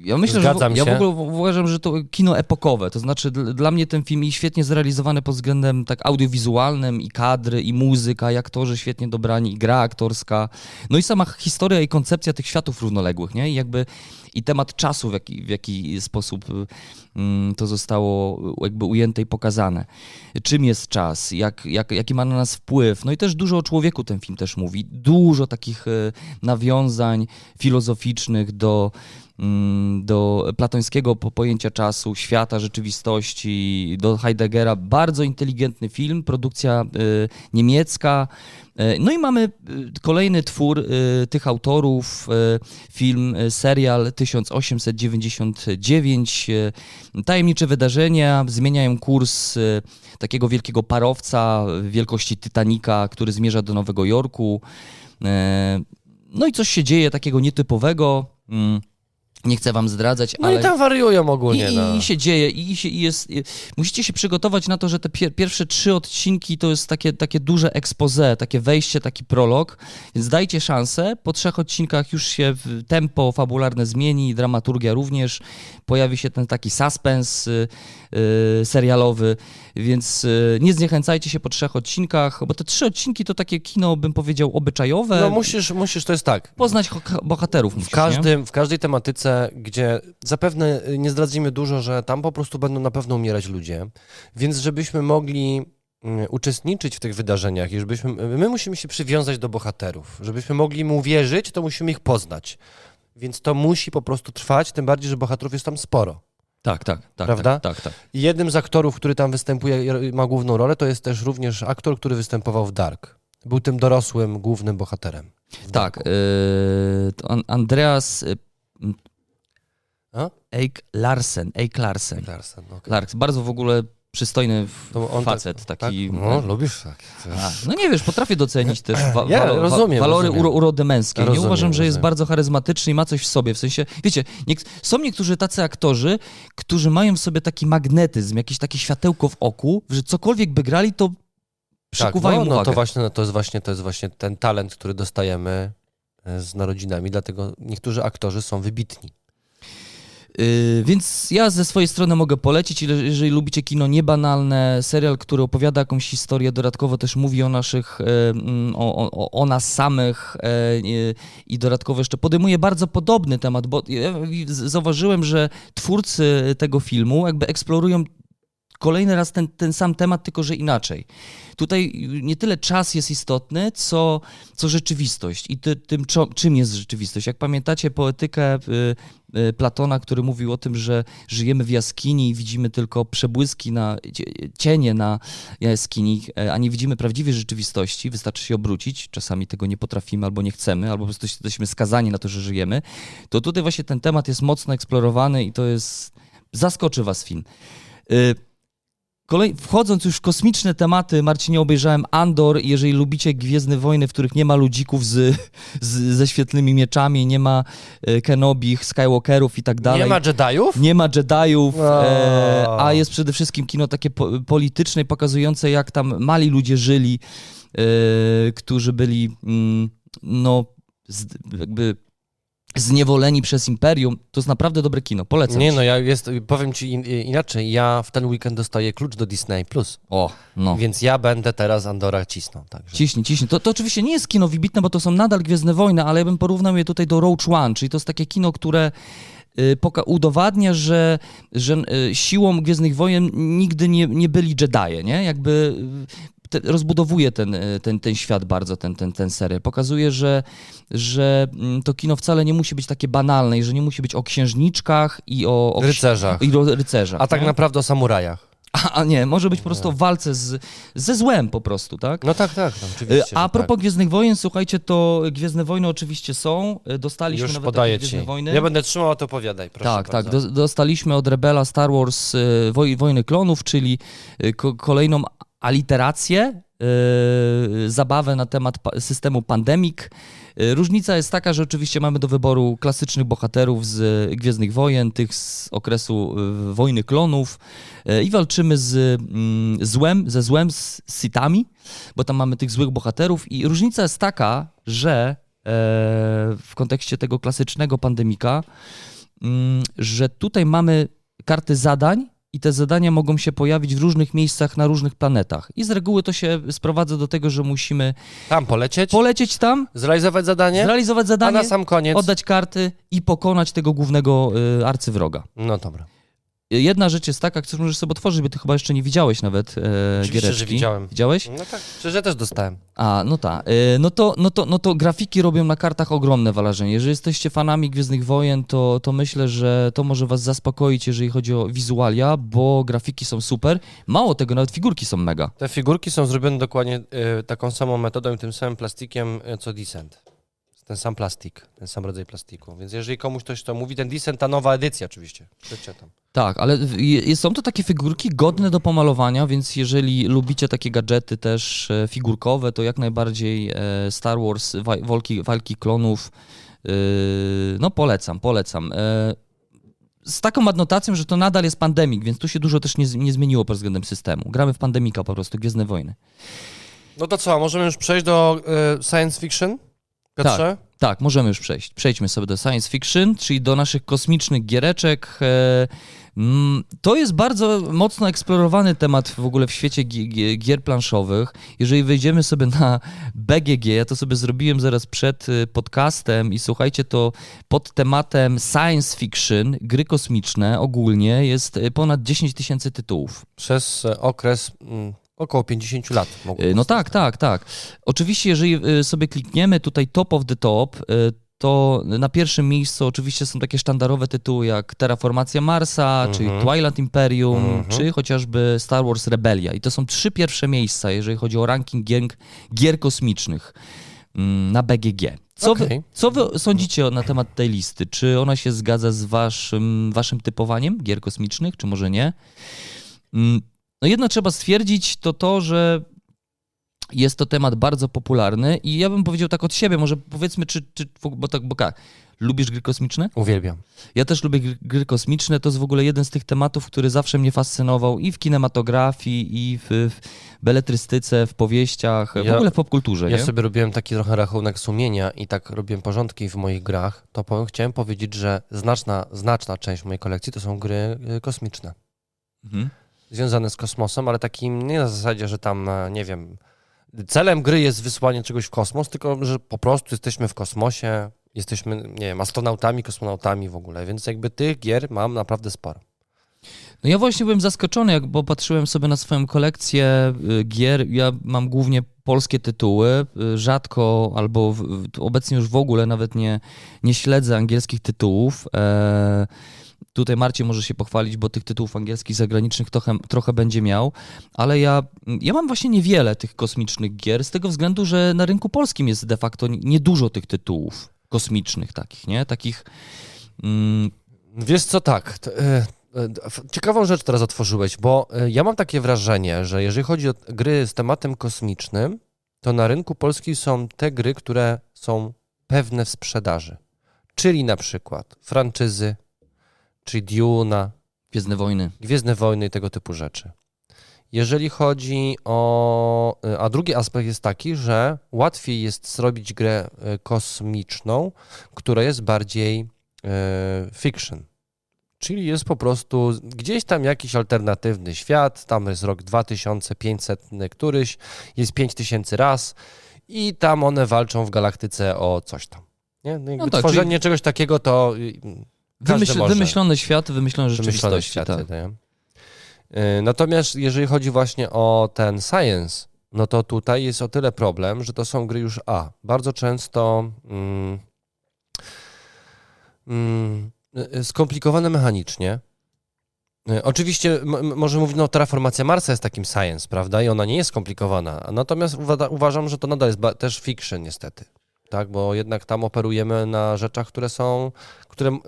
Ja myślę,
Zgadzam
że w, ja w ogóle uważam, że to kino epokowe. To znaczy, dl- dla mnie ten film i świetnie zrealizowany pod względem tak audiowizualnym, i kadry, i muzyka, i aktorzy świetnie dobrani, i gra aktorska. No i sama historia i koncepcja tych światów równoległych, nie? I jakby i temat czasu, w jaki, w jaki sposób mm, to zostało jakby ujęte i pokazane. Czym jest czas, jak, jak, jaki ma na nas wpływ. No i też dużo o człowieku ten film też mówi. Dużo takich y, nawiązań filozoficznych do do platońskiego po- pojęcia czasu, świata, rzeczywistości, do Heideggera. Bardzo inteligentny film, produkcja y, niemiecka. Y, No i mamy y, kolejny twór tych autorów, film, serial 1899. y, Tajemnicze wydarzenia zmieniają kurs takiego wielkiego parowca wielkości Titanica, który zmierza do Nowego Jorku. No i coś się dzieje takiego nietypowego. Nie chcę wam zdradzać,
No
ale...
i tam wariują ogólnie.
I,
no.
i się dzieje, i, się, i jest. I, musicie się przygotować na to, że te pier, pierwsze trzy odcinki to jest takie, takie duże expose, takie wejście, taki prolog, więc dajcie szansę. Po trzech odcinkach już się w- tempo fabularne zmieni, dramaturgia również. Pojawi się ten taki suspens y, y, serialowy, więc y, nie zniechęcajcie się po trzech odcinkach, bo te trzy odcinki to takie kino, bym powiedział, obyczajowe.
No musisz, musisz, to jest tak.
Poznać bohaterów
W,
musisz, nie?
każdym, w każdej tematyce, gdzie zapewne nie zdradzimy dużo, że tam po prostu będą na pewno umierać ludzie, więc żebyśmy mogli mm, uczestniczyć w tych wydarzeniach i żebyśmy, my musimy się przywiązać do bohaterów. Żebyśmy mogli im uwierzyć, to musimy ich poznać. Więc to musi po prostu trwać, tym bardziej, że bohaterów jest tam sporo.
Tak, tak, tak.
Prawda?
Tak, tak, tak.
Jednym z aktorów, który tam występuje, i ma główną rolę, to jest też również aktor, który występował w Dark. był tym dorosłym, głównym bohaterem.
Tak, y, An- Andreas y,
A?
Eik Larsen, Eik Larsen.
Larsen, okej.
Larsen, bardzo w ogóle przystojny
on
facet,
tak,
taki...
Tak? No, lubisz tak.
A, no nie wiesz, potrafię docenić też wa-
Ja
walo-
rozumiem,
walory
rozumiem.
uro- urody męskiej. Nie
Rozumiem,
uważam, że jest bardzo charyzmatyczny i ma coś w sobie. W sensie, wiecie, są niektórzy tacy aktorzy, którzy mają w sobie taki magnetyzm, jakieś takie światełko w oku, że cokolwiek by grali, to przykuwają
tak, no, no
uwagę.
to właśnie, no, to jest właśnie, to jest właśnie ten talent, który dostajemy e, z narodzinami, dlatego niektórzy aktorzy są wybitni.
Yy, więc ja ze swojej strony mogę polecić, jeżeli lubicie kino niebanalne, serial, który opowiada jakąś historię, dodatkowo też mówi o naszych, e, mm, o, o, o nas samych e, i- dodatkowo jeszcze podejmuje bardzo podobny temat, bo zauważyłem, że twórcy tego filmu jakby eksplorują kolejny raz ten, ten sam temat, tylko że inaczej. Tutaj nie tyle czas jest istotny, co, co rzeczywistość i ty, tym, czym jest rzeczywistość. Jak pamiętacie poetykę y, y, Platona, który mówił o tym, że żyjemy w jaskini i widzimy tylko przebłyski na cie- cienie na jaskini, a nie widzimy prawdziwej rzeczywistości, wystarczy się obrócić, czasami tego nie potrafimy albo nie chcemy, albo po prostu jesteśmy skazani na to, że żyjemy, to tutaj właśnie ten temat jest mocno eksplorowany i to jest... zaskoczy was film. Kolej, wchodząc już w kosmiczne tematy, Marcinie, obejrzałem Andor. Jeżeli lubicie Gwiezdne Wojny, w których nie ma ludzików z, z, ze świetlnymi mieczami, nie ma e, Kenobich, Skywalkerów i tak dalej.
Nie ma Jediów?
Nie ma Jediów,
O.
e, a jest przede wszystkim kino takie po, polityczne, pokazujące jak tam mali ludzie żyli, e, którzy byli mm, no z, jakby zniewoleni przez imperium. To jest naprawdę dobre kino, polecam.
Nie
ci.
no, ja jest, powiem ci in, inaczej, ja w ten weekend dostaję klucz do Disney+, Plus,
O, no.
więc ja będę teraz Andora cisnął, także.
Ciśnij, ciśnij. To, to oczywiście nie jest kino wybitne, bo to są nadal Gwiezdne Wojny, ale ja bym porównał je tutaj do Roach One, czyli to jest takie kino, które y, poka- udowadnia, że, że y, siłą Gwiezdnych Wojen nigdy nie, nie byli Jedi, nie? Jakby y, te, rozbudowuje ten, y, ten, ten świat bardzo, ten, ten, ten serial. Pokazuje, że, że mm, to kino wcale nie musi być takie banalne i że nie musi być o księżniczkach i o, o
Rycerzach.
I o rycerzach.
A tak
nie?
naprawdę o samurajach.
a, a nie, może być po prostu o walce z, ze złem po prostu, tak?
No tak, tak, no, oczywiście.
A
że
propos Gwiezdnych Wojen, słuchajcie, to Gwiezdne Wojny oczywiście są.
tak.
Dostaliśmy
Już
nawet
podaję
takie
ci.
Gwiezdne Wojny.
Ja będę trzymał, a to opowiadaj, proszę
tak, tak.
bardzo.
Do, dostaliśmy od Rebela Star Wars Woj, Wojny Klonów, czyli ko, kolejną aliterację, y, zabawę na temat systemu Pandemic. Y, Różnica jest taka, że oczywiście mamy do wyboru klasycznych bohaterów z Gwiezdnych Wojen, tych z okresu y, Wojny Klonów i walczymy z mm, złem, ze złem, z Sithami, bo tam mamy tych złych bohaterów i różnica jest taka, że e, w kontekście tego klasycznego pandemika, mm, że tutaj mamy karty zadań i te zadania mogą się pojawić w różnych miejscach na różnych planetach. I z reguły to się sprowadza do tego, że musimy
Tam polecieć,
polecieć tam,
zrealizować zadanie,
zrealizować
a
zadanie,
na sam koniec...
oddać karty i pokonać tego głównego y, arcywroga.
No dobra.
Jedna rzecz jest taka, którą możesz sobie otworzyć, bo ty chyba jeszcze nie widziałeś nawet e,
Oczywiście,
giereczki.
że widziałem.
Widziałeś?
No tak, ja też dostałem.
A, no tak. Y, No to, no, to, no to grafiki robią na kartach ogromne wrażenie. Jeżeli jesteście fanami Gwiezdnych Wojen, to, to myślę, że to może was zaspokoić, jeżeli chodzi o wizualia, bo grafiki są super. Mało tego, nawet figurki są mega.
Te figurki są zrobione dokładnie y, taką samą metodą i tym samym plastikiem, y, co Descent. Ten sam plastik, ten sam rodzaj plastiku. Więc jeżeli komuś ktoś to mówi, ten Descent, ta nowa edycja oczywiście. Śledźcie tam.
Tak, ale są to takie figurki godne do pomalowania, więc jeżeli lubicie takie gadżety też e, figurkowe, to jak najbardziej e, Star Wars, wa- walki, walki klonów, yy, no polecam, polecam. E, Z taką adnotacją, że to nadal jest pandemik, więc tu się dużo też nie, nie zmieniło pod względem systemu. Gramy w pandemika po prostu, Gwiezdne Wojny.
No to co, możemy już przejść do y, science fiction? Piotrze?
Tak, możemy już przejść. Przejdźmy sobie do science fiction, czyli do naszych kosmicznych giereczek. E, mm, To jest bardzo mocno eksplorowany temat w ogóle w świecie gi- gi- gier planszowych. Jeżeli wejdziemy sobie na BGG, ja to sobie zrobiłem zaraz przed y, podcastem i słuchajcie, to pod tematem science fiction, gry kosmiczne ogólnie jest y, ponad 10 tysięcy tytułów.
Przez y, okres mm, około 50 lat.
Y, No
powstać.
tak, tak, tak. Oczywiście, jeżeli y, sobie klikniemy tutaj top of the top, y, to na pierwszym miejscu oczywiście są takie sztandarowe tytuły jak Terraformacja Marsa,
Mhm.
czy Twilight Imperium,
Mhm.
czy chociażby Star Wars Rebellia. I to są trzy pierwsze miejsca, jeżeli chodzi o ranking gier, gier kosmicznych mm, na BGG. Co, wy,
Okej.
co wy sądzicie na temat tej listy? Czy ona się zgadza z waszym, waszym typowaniem gier kosmicznych, czy może nie? No jedno trzeba stwierdzić, to to, że jest to temat bardzo popularny i ja bym powiedział tak od siebie, może powiedzmy, czy, czy bo tak, bo tak, lubisz gry kosmiczne?
Uwielbiam.
Ja też lubię gry, gry kosmiczne, to jest w ogóle jeden z tych tematów, który zawsze mnie fascynował i w kinematografii, i w, w beletrystyce, w powieściach, w
Ja-
ogóle w popkulturze,
Ja
nie?
sobie robiłem taki trochę rachunek sumienia i tak robiłem porządki w moich grach, to powiem, chciałem powiedzieć, że znaczna, znaczna część mojej kolekcji to są gry y, kosmiczne.
Mhm.
Związane z kosmosem, ale takim nie na zasadzie, że tam, e, nie wiem, celem gry jest wysłanie czegoś w kosmos, tylko że po prostu jesteśmy w kosmosie, jesteśmy, nie wiem, astronautami, kosmonautami w ogóle, więc jakby tych gier mam naprawdę sporo.
No ja właśnie byłem zaskoczony, jak, bo patrzyłem sobie na swoją kolekcję y, gier. Ja mam głównie polskie tytuły, y, rzadko albo w, obecnie już w ogóle nawet nie, nie śledzę angielskich tytułów. E, tutaj Marcie może się pochwalić, bo tych tytułów angielskich zagranicznych trochę, trochę będzie miał, ale ja, ja mam właśnie niewiele tych kosmicznych gier, z tego względu, że na rynku polskim jest de facto niedużo tych tytułów kosmicznych takich, nie? Takich... Mm,
Wiesz co, tak. e, e, Ciekawą rzecz teraz otworzyłeś, bo e, ja mam takie wrażenie, że jeżeli chodzi o gry z tematem kosmicznym, to na rynku polskim są te gry, które są pewne w sprzedaży. Czyli na przykład franczyzy, czyli Duna,
Gwiezdne Wojny.
Gwiezdne Wojny i tego typu rzeczy. Jeżeli chodzi o. e, A drugi aspekt jest taki, że łatwiej jest zrobić grę e, kosmiczną, która jest bardziej e, fiction. Czyli jest po prostu gdzieś tam jakiś alternatywny świat, tam jest rok 2500 któryś, jest 5000 raz i tam one walczą w galaktyce o coś tam. Nie? No jakby
tak,
tworzenie czegoś takiego to
Wymyśl, wymyślony świat, wymyślone
światy,
tak.
Y, Natomiast jeżeli chodzi właśnie o ten science, no to tutaj jest o tyle problem, że to są gry już A. Bardzo często mm, mm, y, skomplikowane mechanicznie. Y, Oczywiście może mówić, no terraformacja Marsa jest takim science, prawda? I ona nie jest skomplikowana. Natomiast uwa- uważam, że to nadal jest też fiction niestety. Tak, bo jednak tam operujemy na rzeczach, które są, które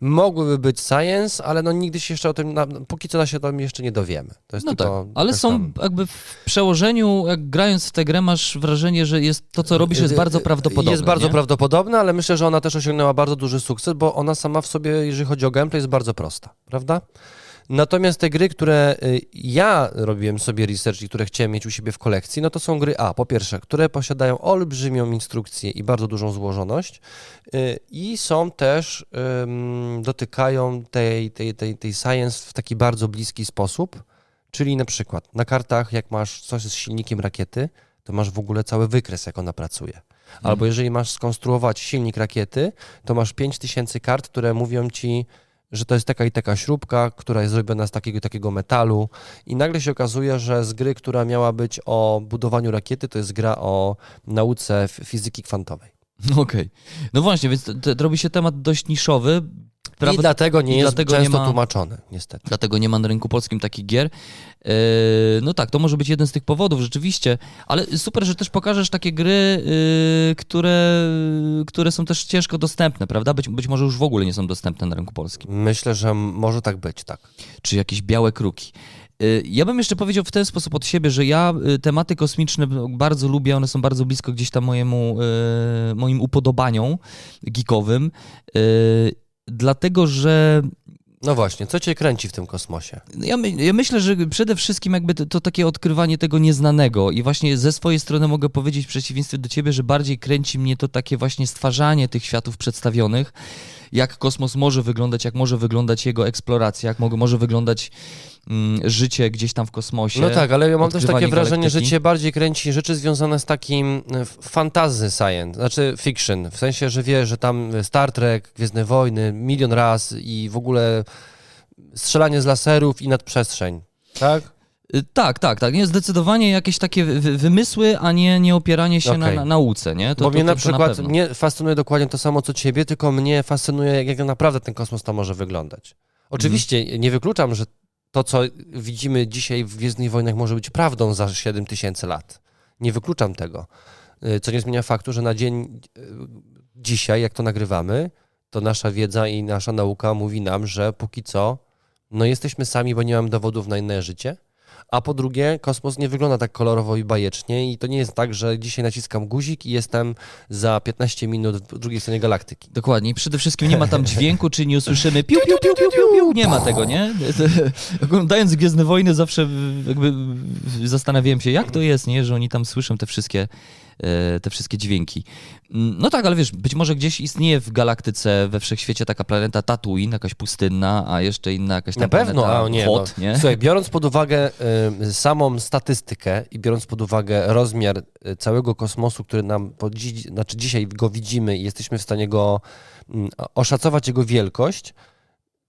mogłyby być science, ale no nigdy się jeszcze o tym, na, póki co się o tym jeszcze nie dowiemy. To jest
No tak,
tylko
ale są
tam-
jakby w przełożeniu, jak grając w tę grę masz wrażenie, że jest to, co robisz jest bardzo prawdopodobne.
Jest bardzo
nie?
prawdopodobne, ale myślę, że ona też osiągnęła bardzo duży sukces, bo ona sama w sobie, jeżeli chodzi o gameplay, jest bardzo prosta, prawda? Natomiast te gry, które y, ja robiłem sobie research i które chciałem mieć u siebie w kolekcji, no to są gry A, po pierwsze, które posiadają olbrzymią instrukcję i bardzo dużą złożoność y, i są też, dotykają tej, tej, tej, tej science w taki bardzo bliski sposób, czyli na przykład na kartach, jak masz coś z silnikiem rakiety, to masz w ogóle cały wykres, jak ona pracuje. Albo jeżeli masz skonstruować silnik rakiety, to masz 5000 kart, które mówią ci, że to jest taka i taka śrubka, która jest zrobiona z takiego i takiego metalu. I nagle się okazuje, że z gry, która miała być o budowaniu rakiety, to jest gra o nauce fizyki kwantowej.
Okej. No właśnie, więc to, to robi się temat dość niszowy.
I dlatego nie
i
jest
dlatego nie
często
ma-
tłumaczony, niestety.
Dlatego nie ma na rynku polskim takich gier. Yy, No tak, to może być jeden z tych powodów, rzeczywiście. Ale super, że też pokażesz takie gry, yy, które, które są też ciężko dostępne, prawda? Być, być może już w ogóle nie są dostępne na rynku polskim.
Myślę, że może tak być, tak.
Czy jakieś białe kruki. Yy, Ja bym jeszcze powiedział w ten sposób od siebie, że ja yy, tematy kosmiczne bardzo lubię, one są bardzo blisko gdzieś tam mojemu, moim upodobaniom geekowym, dlatego że
No właśnie, co cię kręci w tym kosmosie?
Ja, my, ja myślę, że przede wszystkim jakby to, to takie odkrywanie tego nieznanego i właśnie ze swojej strony mogę powiedzieć w przeciwieństwie do ciebie, że bardziej kręci mnie to takie właśnie stwarzanie tych światów przedstawionych, jak kosmos może wyglądać, jak może wyglądać jego eksploracja, jak mo- może wyglądać mm, życie gdzieś tam w kosmosie.
No tak, ale ja mam też takie wrażenie, że cię bardziej kręci rzeczy związane z takim e, fantasy science, znaczy fiction, w sensie, że wiesz, że tam Star Trek, Gwiezdne Wojny, milion raz i w ogóle strzelanie z laserów i nadprzestrzeń, tak?
Y, Tak, tak, tak. Nie, zdecydowanie jakieś takie wy- wymysły, a nie, nie opieranie się na,
Okej.
na nauce, nie? To,
Bo
to,
mnie
to,
na przykład, mnie fascynuje dokładnie to samo, co ciebie, tylko mnie fascynuje, jak, naprawdę ten kosmos tam może wyglądać. Oczywiście
Mhm.
nie wykluczam, że to, co widzimy dzisiaj w Gwiezdnych Wojnach może być prawdą za 7 tysięcy lat. Nie wykluczam tego. Y, Co nie zmienia faktu, że na dzień y, dzisiaj, jak to nagrywamy, to nasza wiedza i nasza nauka mówi nam, że póki co, no jesteśmy sami, bo nie mamy dowodów na inne życie. A po drugie, kosmos nie wygląda tak kolorowo i bajecznie i to nie jest tak, że dzisiaj naciskam guzik i jestem za 15 minut w drugiej stronie galaktyki.
Dokładnie. Przede wszystkim nie ma tam (laughs) dźwięku, czy nie usłyszymy piu, piu, piu, piu, piu, piu. Nie ma tego, nie? (laughs) Oglądając Gwiezdne Wojny zawsze jakby zastanawiałem się, jak to jest, nie? Że oni tam słyszą te wszystkie, te wszystkie dźwięki. Mm, No tak, ale wiesz, być może gdzieś istnieje w galaktyce, we wszechświecie taka planeta Tatooine, jakaś pustynna, a jeszcze inna jakaś tam
Na pewno,
planeta
a nie.
Hot,
no.
nie?
Słuchaj, biorąc pod uwagę y, samą statystykę i biorąc pod uwagę rozmiar y, całego kosmosu, który nam po dzi- znaczy dzisiaj go widzimy i jesteśmy w stanie go mm, oszacować jego wielkość,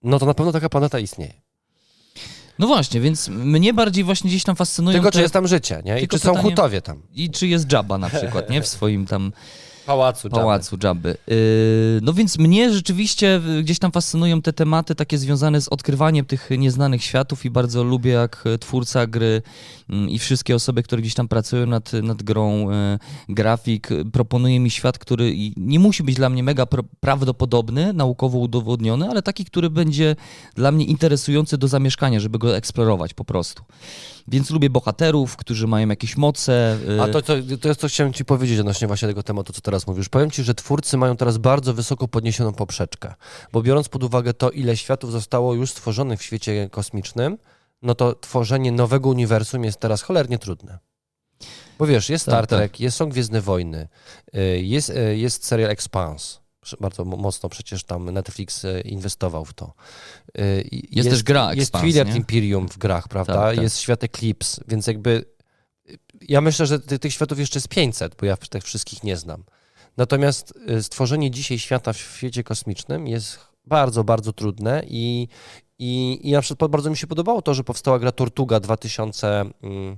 no to na pewno taka planeta istnieje.
No właśnie, więc mnie bardziej właśnie gdzieś tam fascynują
Tylko
te...
czy jest tam życie, nie? I czy są
pytanie-
hutowie tam?
I czy jest Jabba na przykład, nie? W swoim tam
Pałacu.
Jabby. Yy, no więc mnie rzeczywiście y, gdzieś tam fascynują te tematy takie związane z odkrywaniem tych nieznanych światów i bardzo lubię jak y, twórca gry mm, i wszystkie osoby, które gdzieś tam pracują nad, nad grą, y, grafik, y, proponuje mi świat, który nie musi być dla mnie mega pr- prawdopodobny, naukowo udowodniony, ale taki, który będzie dla mnie interesujący do zamieszkania, żeby go eksplorować po prostu. Więc lubię bohaterów, którzy mają jakieś moce. y,
A to, to, to jest coś, chciałem ci powiedzieć odnośnie właśnie tego tematu, co teraz mówisz. Powiem ci, że twórcy mają teraz bardzo wysoko podniesioną poprzeczkę, bo biorąc pod uwagę to, ile światów zostało już stworzonych w świecie kosmicznym, no to tworzenie nowego uniwersum jest teraz cholernie trudne. Bo wiesz, jest
Tak,
Star
tak.
Trek, jest są Gwiezdne Wojny, y, jest, y, jest serial Expanse. Bardzo mo- mocno przecież tam Netflix y, inwestował w to. Y, i
Jest też gra
Jest
nie?
Imperium w grach, prawda?
Tak, tak.
Jest świat Eclipse, więc jakby ja myślę, że ty, tych światów jeszcze jest 500, bo ja tych wszystkich nie znam. Natomiast stworzenie dzisiaj świata w świecie kosmicznym jest bardzo, bardzo trudne i, i, i na przykład bardzo mi się podobało to, że powstała gra Tortuga 2000, mm,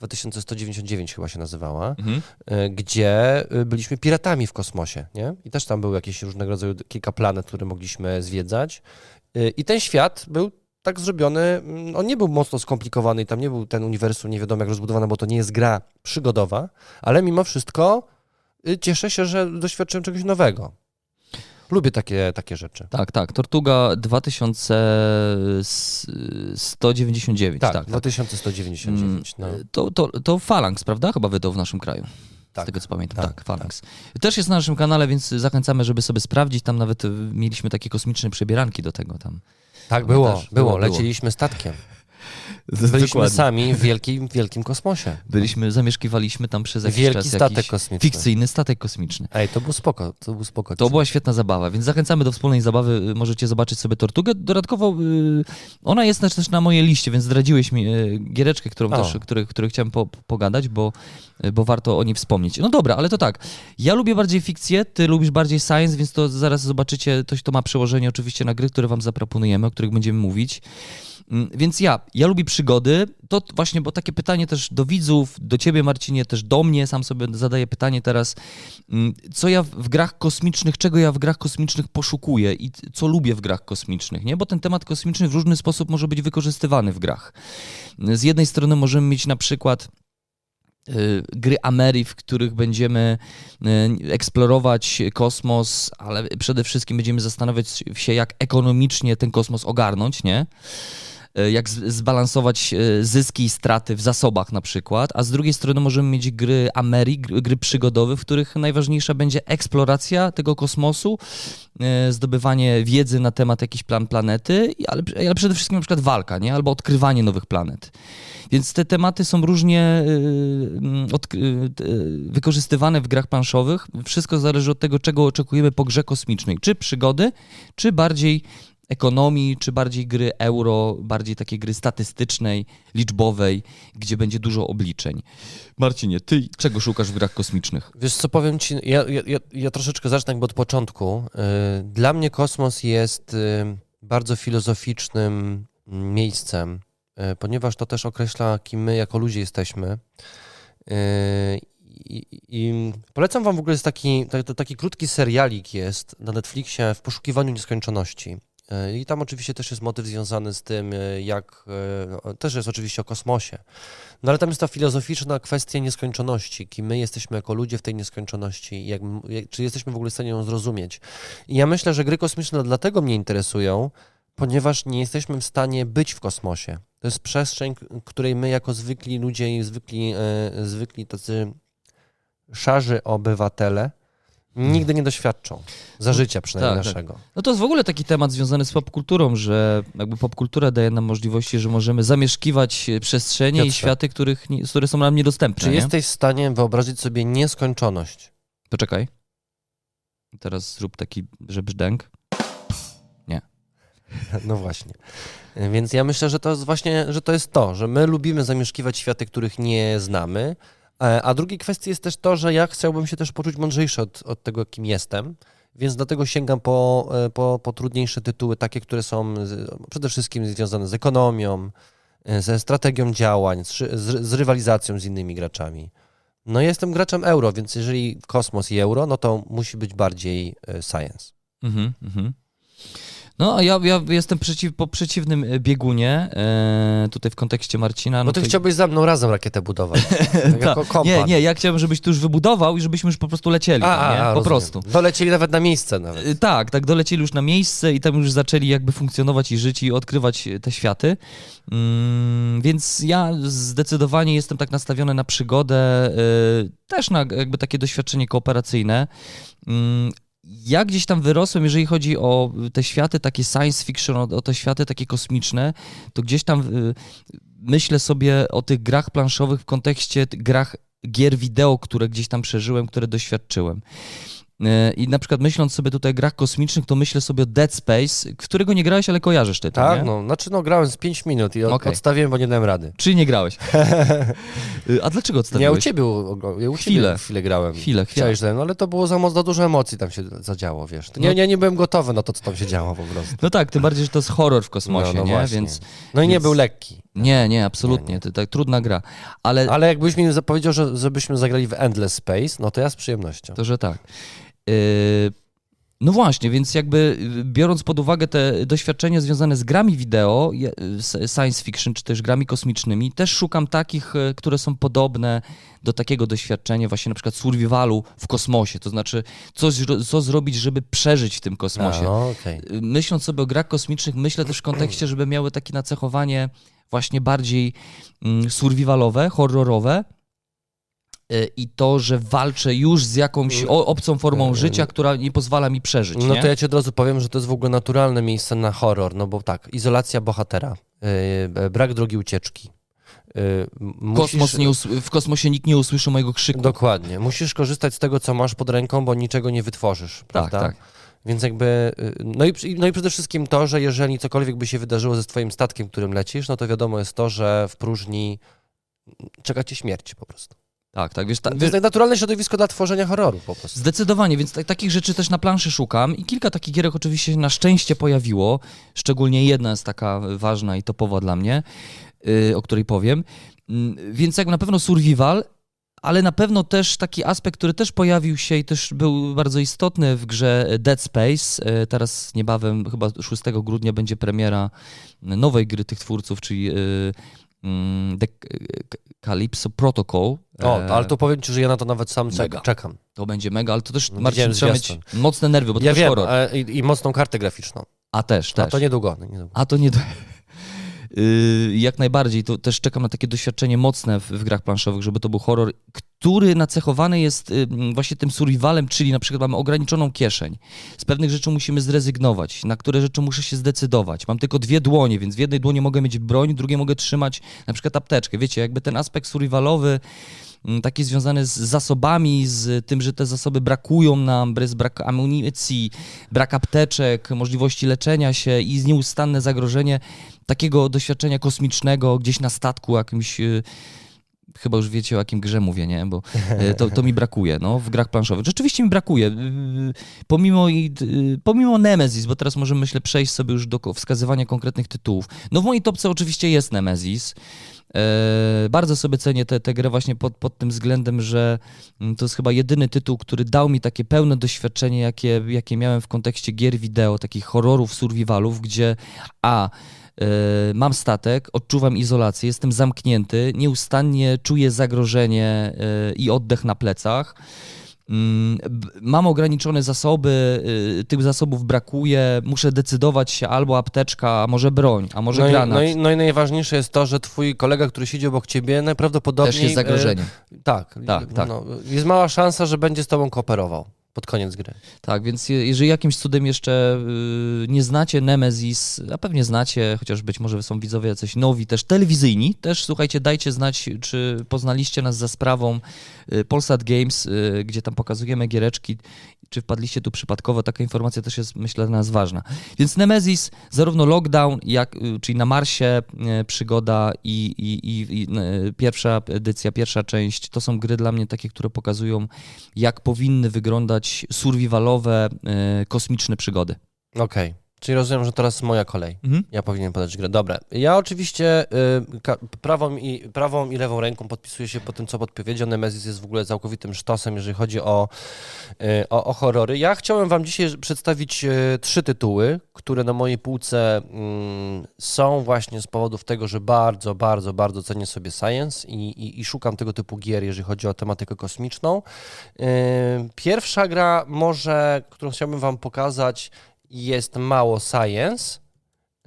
2199 chyba się nazywała,
Mhm.
y, gdzie y, byliśmy piratami w kosmosie, nie? I też tam były jakieś różnego rodzaju kilka planet, które mogliśmy zwiedzać. Y, I ten świat był tak zrobiony, mm, on nie był mocno skomplikowany i tam nie był ten uniwersum nie wiadomo jak rozbudowany, bo to nie jest gra przygodowa, ale mimo wszystko y, cieszę się, że doświadczyłem czegoś nowego. Lubię takie, takie rzeczy.
Tak, tak. Tortuga 2199.
Tak,
Tak, tak.
2199. No.
To, to, to Phalanx, prawda? Chyba wydał w naszym kraju.
Tak.
Z tego co pamiętam.
tak,
Tak, Phalanx. Też jest na naszym kanale, więc zachęcamy, żeby sobie sprawdzić. Tam nawet y, mieliśmy takie kosmiczne przebieranki do tego tam.
Tak, było, Było,
było.
Leciliśmy statkiem. Byliśmy
Dokładnie.
sami w wielkim, wielkim kosmosie.
Byliśmy, zamieszkiwaliśmy tam przez jakiś
Wielki
czas
statek
jakiś
kosmiczny.
fikcyjny statek kosmiczny.
Ej, to był spoko, to był spoko.
To była świetna zabawa, więc zachęcamy do wspólnej zabawy. Y, Możecie zobaczyć sobie Tortugę. Dodatkowo y, ona jest też, na mojej liście, więc zdradziłeś mi y, giereczkę, którą
O.
też, który, który chciałem po, pogadać, bo, bo warto o niej wspomnieć. No dobra, ale to tak. Ja lubię bardziej fikcję, ty lubisz bardziej science, więc to zaraz zobaczycie, to, to ma przełożenie oczywiście na gry, które wam zaproponujemy, o których będziemy mówić. Mm, Więc ja, ja lubię przygody. To właśnie, bo takie pytanie też do widzów, do ciebie Marcinie, też do mnie, sam sobie zadaję pytanie teraz, mm, co ja w- grach kosmicznych, czego ja w grach kosmicznych poszukuję i co lubię w grach kosmicznych, nie? Bo ten temat kosmiczny w różny sposób może być wykorzystywany w grach. Z jednej strony możemy mieć na przykład y, gry Ameri, w których będziemy y, eksplorować kosmos, ale przede wszystkim będziemy zastanawiać się, jak ekonomicznie ten kosmos ogarnąć, nie? Y, Jak zbalansować y, zyski i straty w zasobach na przykład, a z drugiej strony możemy mieć gry Ameri, gry, przygodowe, w których najważniejsza będzie eksploracja tego kosmosu, y, zdobywanie wiedzy na temat jakiś plan planety, ale, ale przede wszystkim na przykład walka, nie? Albo odkrywanie nowych planet. Więc te tematy są różnie mm, wykorzystywane w grach planszowych. Wszystko zależy od tego, czego oczekujemy po grze kosmicznej. Czy przygody, czy bardziej ekonomii, czy bardziej gry euro, bardziej takiej gry statystycznej, liczbowej, gdzie będzie dużo obliczeń. Marcinie, ty czego szukasz w grach kosmicznych?
Wiesz co, powiem ci, ja, ja, ja- troszeczkę zacznę jakby od początku. Y, Dla mnie kosmos jest y, bardzo filozoficznym miejscem, e, ponieważ to też określa, kim my jako ludzie jesteśmy. I, i polecam wam w ogóle jest taki, taki, taki krótki serialik jest na Netflixie w poszukiwaniu nieskończoności. E, I tam oczywiście też jest motyw związany z tym, e, jak. e, no, Też jest oczywiście o kosmosie. No ale tam jest ta filozoficzna kwestia nieskończoności, kim my jesteśmy jako ludzie w tej nieskończoności, jak, jak, czy jesteśmy w ogóle w stanie ją zrozumieć. I ja myślę, że gry kosmiczne dlatego mnie interesują, ponieważ nie jesteśmy w stanie być w kosmosie. To jest przestrzeń, której my jako zwykli ludzie i zwykli, zwykli tacy szarzy obywatele nigdy nie doświadczą. Za życia przynajmniej
tak, tak.
naszego.
No to jest w ogóle taki temat związany z popkulturą, że jakby popkultura daje nam możliwości, że możemy zamieszkiwać e, przestrzenie i
Piotrze.
światy, których nie, które są nam niedostępne.
Czy
nie?
jesteś w stanie wyobrazić sobie nieskończoność?
Poczekaj. Teraz zrób taki, że brzdęk. (laughs)
No właśnie. Więc ja myślę, że to jest właśnie, że to jest to, że my lubimy zamieszkiwać światy, których nie znamy. E, A drugiej kwestii jest też to, że ja chciałbym się też poczuć mądrzejszy od, od tego, kim jestem. Więc dlatego sięgam po, e, po, po trudniejsze tytuły, takie, które są przede wszystkim związane z ekonomią, e, ze strategią działań, z, z, z rywalizacją z innymi graczami. No jestem graczem euro, więc jeżeli kosmos i euro, no to musi być bardziej science.
Mhm, mhm. No, a ja, ja jestem przeciw, po przeciwnym e, biegunie, e, tutaj w kontekście Marcina.
No
No
ty
to-
chciałbyś ze mną razem rakietę budować. (laughs) jako kompan.
Nie, nie, ja chciałem, żebyś tu już wybudował i żebyśmy już po prostu lecieli,
A,
nie?
a,
po
rozumiem.
prostu.
Dolecieli nawet na miejsce nawet.
Y, Tak, tak, dolecieli już na miejsce i tam już zaczęli jakby funkcjonować i żyć i odkrywać te światy. Mm, więc ja zdecydowanie jestem tak nastawiony na przygodę, y, też na jakby takie doświadczenie kooperacyjne. Mm, ja gdzieś tam wyrosłem, jeżeli chodzi o te światy takie science fiction, o, o te światy takie kosmiczne, to gdzieś tam y, myślę sobie o tych grach planszowych w kontekście grach gier wideo, które gdzieś tam przeżyłem, które doświadczyłem. I na przykład myśląc sobie tutaj o grach kosmicznych, to myślę sobie o Dead Space, którego nie grałeś, ale kojarzysz ty to,
Tak,
nie?
no, znaczy no grałem z 5 minut i od,
Okej.
odstawiłem, bo nie dałem rady.
Czy nie grałeś? (laughs) Y, A dlaczego
Nie,
odstawiłeś?
u ciebie, u- ja u
Chwilę.
ciebie chwilę grałem.
Chwilę, chwilę.
Chciałeś, no ale to było za, mo- za dużo emocji tam się zadziało, wiesz.
No.
Nie, nie, nie byłem gotowy na to, co tam się działo po prostu.
No tak, tym bardziej, że to jest horror w kosmosie,
No, no
nie?
właśnie.
Więc
No i nie
więc-
był lekki.
nie, nie, absolutnie,
Nie, nie.
to tak trudna gra. Ale
Ale jakbyś mi zapowiedział, że, żebyśmy zagrali w Endless Space, no to ja z przyjemnością.
To, że tak. Yy, No właśnie, więc jakby y, biorąc pod uwagę te doświadczenia związane z grami wideo, science fiction, czy też grami kosmicznymi, też szukam takich, e, które są podobne do takiego doświadczenia właśnie na przykład survivalu w kosmosie, to znaczy zro- co zrobić, żeby przeżyć w tym
A,
kosmosie.
no, okej.
Y, Myśląc sobie o grach kosmicznych, myślę też w kontekście, żeby miały takie nacechowanie właśnie bardziej mm, survivalowe, horrorowe. Y, I to, że walczę już z jakąś o, obcą formą życia, która nie pozwala mi przeżyć.
No
nie?
to ja ci od razu powiem, że to jest w ogóle naturalne miejsce na horror, no bo tak, izolacja bohatera, yy, brak drogi ucieczki. Yy, musisz-
Kosmos w kosmosie nikt nie usłyszy mojego krzyku.
Dokładnie. Musisz korzystać z tego, co masz pod ręką, bo niczego nie wytworzysz,
tak,
prawda?
tak.
Więc jakby, y, no i, no i przede wszystkim to, że jeżeli cokolwiek by się wydarzyło ze twoim statkiem, którym lecisz, no to wiadomo jest to, że w próżni czeka cię śmierć po prostu.
Tak, tak, wiesz, ta,
To jest tak naturalne środowisko dla tworzenia horroru po prostu.
Zdecydowanie, więc ta, takich rzeczy też na planszy szukam i kilka takich gierek oczywiście się na szczęście pojawiło, szczególnie jedna jest taka ważna i topowa dla mnie, yy, o której powiem, Mm, więc jak na pewno survival, ale na pewno też taki aspekt, który też pojawił się i też był bardzo istotny w grze Dead Space. Yy, Teraz niebawem, chyba 6 grudnia będzie premiera nowej gry tych twórców, czyli yy, mm, The Calypso Protocol.
O,
E,
ale to powiem ci, że ja na to nawet sam
mega.
czekam.
to będzie mega, ale to też,
No,
Marcin, trzeba mieć mocne nerwy, bo to
Ja
też
wiem,
horror.
a, i, i mocną kartę graficzną.
A też,
A
też.
to niedługo. niedługo.
A to nie... Yy, jak najbardziej, to też czekam na takie doświadczenie mocne w, w grach planszowych, żeby to był horror, który nacechowany jest yy, właśnie tym survivalem, czyli na przykład mamy ograniczoną kieszeń. Z pewnych rzeczy musimy zrezygnować, na które rzeczy muszę się zdecydować. Mam tylko dwie dłonie, więc w jednej dłoni mogę mieć broń, w drugiej mogę trzymać na przykład apteczkę. Wiecie, jakby ten aspekt survivalowy, taki związany z zasobami, z tym, że te zasoby brakują nam, brak amunicji, brak apteczek, możliwości leczenia się i nieustanne zagrożenie takiego doświadczenia kosmicznego gdzieś na statku jakimś y, chyba już wiecie o jakim grze mówię, nie? Bo e, to, to mi brakuje, no, w grach planszowych. Rzeczywiście mi brakuje. Y, pomimo, y, pomimo Nemesis, bo teraz możemy, myślę, przejść sobie już do wskazywania konkretnych tytułów. No w mojej topce oczywiście jest Nemesis. E, bardzo sobie cenię tę grę właśnie pod, pod tym względem, że mm, to jest chyba jedyny tytuł, który dał mi takie pełne doświadczenie, jakie, jakie miałem w kontekście gier wideo, takich horrorów, survivalów, gdzie a mam statek, odczuwam izolację, jestem zamknięty, nieustannie czuję zagrożenie e, i oddech na plecach. Mm, mam ograniczone zasoby, y, tych zasobów brakuje, muszę decydować się albo apteczka, a może broń, a może
no
granat.
I, no, i, no i najważniejsze jest to, że twój kolega, który siedzi obok ciebie, najprawdopodobniej...
Też jest zagrożenie.
tak,
tak, tak.
No, jest mała szansa, że będzie z tobą kooperował pod koniec gry.
Tak, więc jeżeli jakimś cudem jeszcze y, nie znacie Nemesis, a pewnie znacie, chociaż być może są widzowie jacyś nowi, też telewizyjni, też słuchajcie, dajcie znać, czy poznaliście nas za sprawą y, Polsat Games, y, gdzie tam pokazujemy giereczki czy wpadliście tu przypadkowo, taka informacja też jest, myślę, dla nas ważna. Więc Nemesis, zarówno Lockdown, jak, y, czyli na Marsie y, przygoda i, i, i, i y, pierwsza edycja, pierwsza część, to są gry dla mnie takie, które pokazują, jak powinny wyglądać survivalowe, kosmiczne przygody.
Okej. Okay. Czyli rozumiem, że teraz moja kolej. Mhm. Ja powinienem podać grę. Dobra. Ja oczywiście y, prawą, i, prawą i lewą ręką podpisuję się po tym, co podpowiedział. Nemesis jest w ogóle całkowitym sztosem, jeżeli chodzi o, y, o, o, horrory. Ja chciałem Wam dzisiaj przedstawić y, trzy tytuły, które na mojej półce mm, są właśnie z powodów tego, że bardzo, bardzo, bardzo cenię sobie science i, i, i szukam tego typu gier, jeżeli chodzi o tematykę kosmiczną. Y, pierwsza gra może, którą chciałbym Wam pokazać, jest mało science,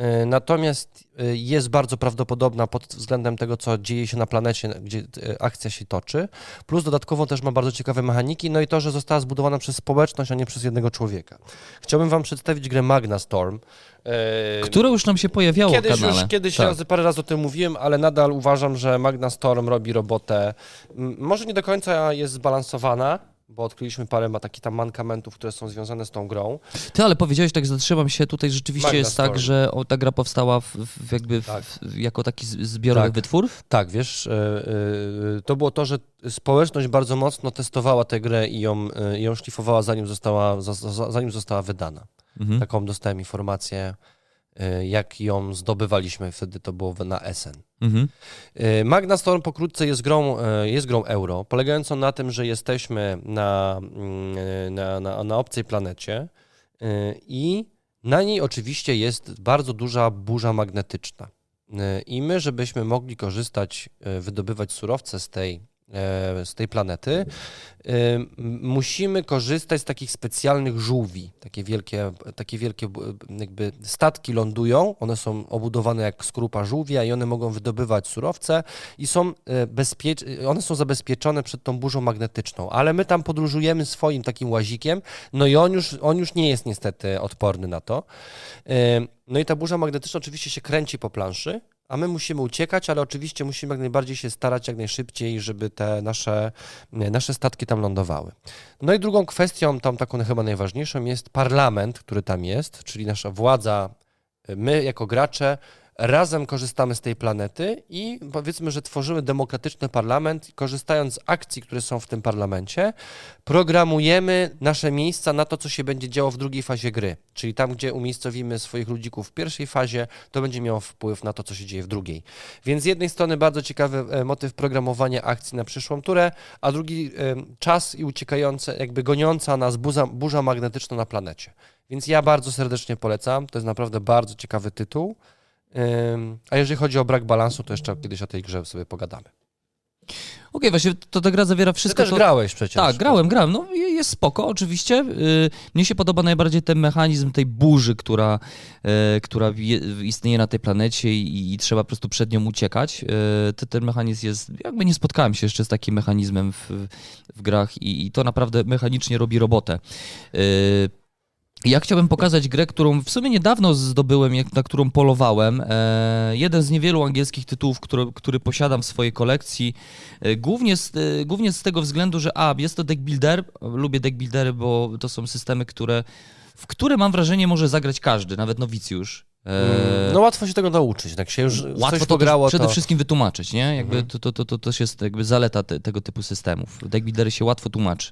y, natomiast y, jest bardzo prawdopodobna pod względem tego, co dzieje się na planecie, gdzie y, akcja się toczy. Plus dodatkowo też ma bardzo ciekawe mechaniki, no i to, że została zbudowana przez społeczność, a nie przez jednego człowieka. Chciałbym Wam przedstawić grę Magna Storm.
Które już nam się pojawiało
kiedyś
w kanale.
Już, kiedyś tak. razy, parę razy o tym mówiłem, ale nadal uważam, że Magna Storm robi robotę. Może nie do końca jest zbalansowana, bo odkryliśmy parę ma takich tam mankamentów, które są związane z tą grą.
Ty, ale powiedziałeś, tak zatrzymam się, tutaj rzeczywiście Magna jest tak, Storm. tak, że o, ta gra powstała w, w jakby tak. w, jako taki zbiorowy
tak.
wytwór?
Tak, wiesz, yy, to było to, że społeczność bardzo mocno testowała tę grę i ją, yy, ją szlifowała zanim została, zanim została wydana. Mhm. Taką dostałem informację jak ją zdobywaliśmy, wtedy to było na Essen. Mhm. E, Magna Storm pokrótce jest grą, e, jest grą euro, polegającą na tym, że jesteśmy na, mm, na, na, na obcej planecie i na niej oczywiście jest bardzo duża burza magnetyczna. I my, żebyśmy mogli korzystać, wydobywać surowce z tej E, z tej planety, e, musimy korzystać z takich specjalnych żółwi. Takie wielkie, takie wielkie jakby statki lądują, one są obudowane jak skrupa żółwia i one mogą wydobywać surowce i są e, bezpiecz- one są zabezpieczone przed tą burzą magnetyczną, ale my tam podróżujemy swoim takim łazikiem, no i on już, on już nie jest niestety odporny na to. No i ta burza magnetyczna oczywiście się kręci po planszy, a my musimy uciekać, ale oczywiście musimy jak najbardziej się starać jak najszybciej, żeby te nasze, nasze statki tam lądowały. No i drugą kwestią, tam taką chyba najważniejszą, jest parlament, który tam jest, czyli nasza władza, my jako gracze razem korzystamy z tej planety i powiedzmy, że tworzymy demokratyczny parlament, korzystając z akcji, które są w tym parlamencie, programujemy nasze miejsca na to, co się będzie działo w drugiej fazie gry. Czyli tam, gdzie umiejscowimy swoich ludzików w pierwszej fazie, to będzie miało wpływ na to, co się dzieje w drugiej. Więc z jednej strony bardzo ciekawy e, motyw programowania akcji na przyszłą turę, a drugi e, czas i uciekające, jakby goniąca nas burza, burza magnetyczna na planecie. Więc ja bardzo serdecznie polecam. To jest naprawdę bardzo ciekawy tytuł. A jeżeli chodzi o brak balansu, to jeszcze kiedyś o tej grze sobie pogadamy.
Okej, okay, właśnie to ta gra zawiera wszystko.
Ty też
to...
grałeś przecież.
Tak, grałem, grałem. No jest spoko, oczywiście. Y, mnie się podoba najbardziej ten mechanizm tej burzy, która, y, która istnieje na tej planecie i, i trzeba po prostu przed nią uciekać. Y, ten mechanizm jest, jakby nie spotkałem się jeszcze z takim mechanizmem w, w grach i, i to naprawdę mechanicznie robi robotę. Ja chciałbym pokazać grę, którą w sumie niedawno zdobyłem, na którą polowałem. E, jeden z niewielu angielskich tytułów, który, który posiadam w swojej kolekcji. E, głównie, z, e, głównie z tego względu, że a, jest to deck builder. Lubię deck buildery, bo to są systemy, które, w które mam wrażenie może zagrać każdy, nawet nowicjusz.
No łatwo się tego nauczyć, tak się już
Łatwo
coś
to
pograło,
przede
to...
wszystkim wytłumaczyć, nie? Jakby
Mhm.
to, to, to, to też jest jakby zaleta te, tego typu systemów. Deckbuildery się łatwo tłumaczy.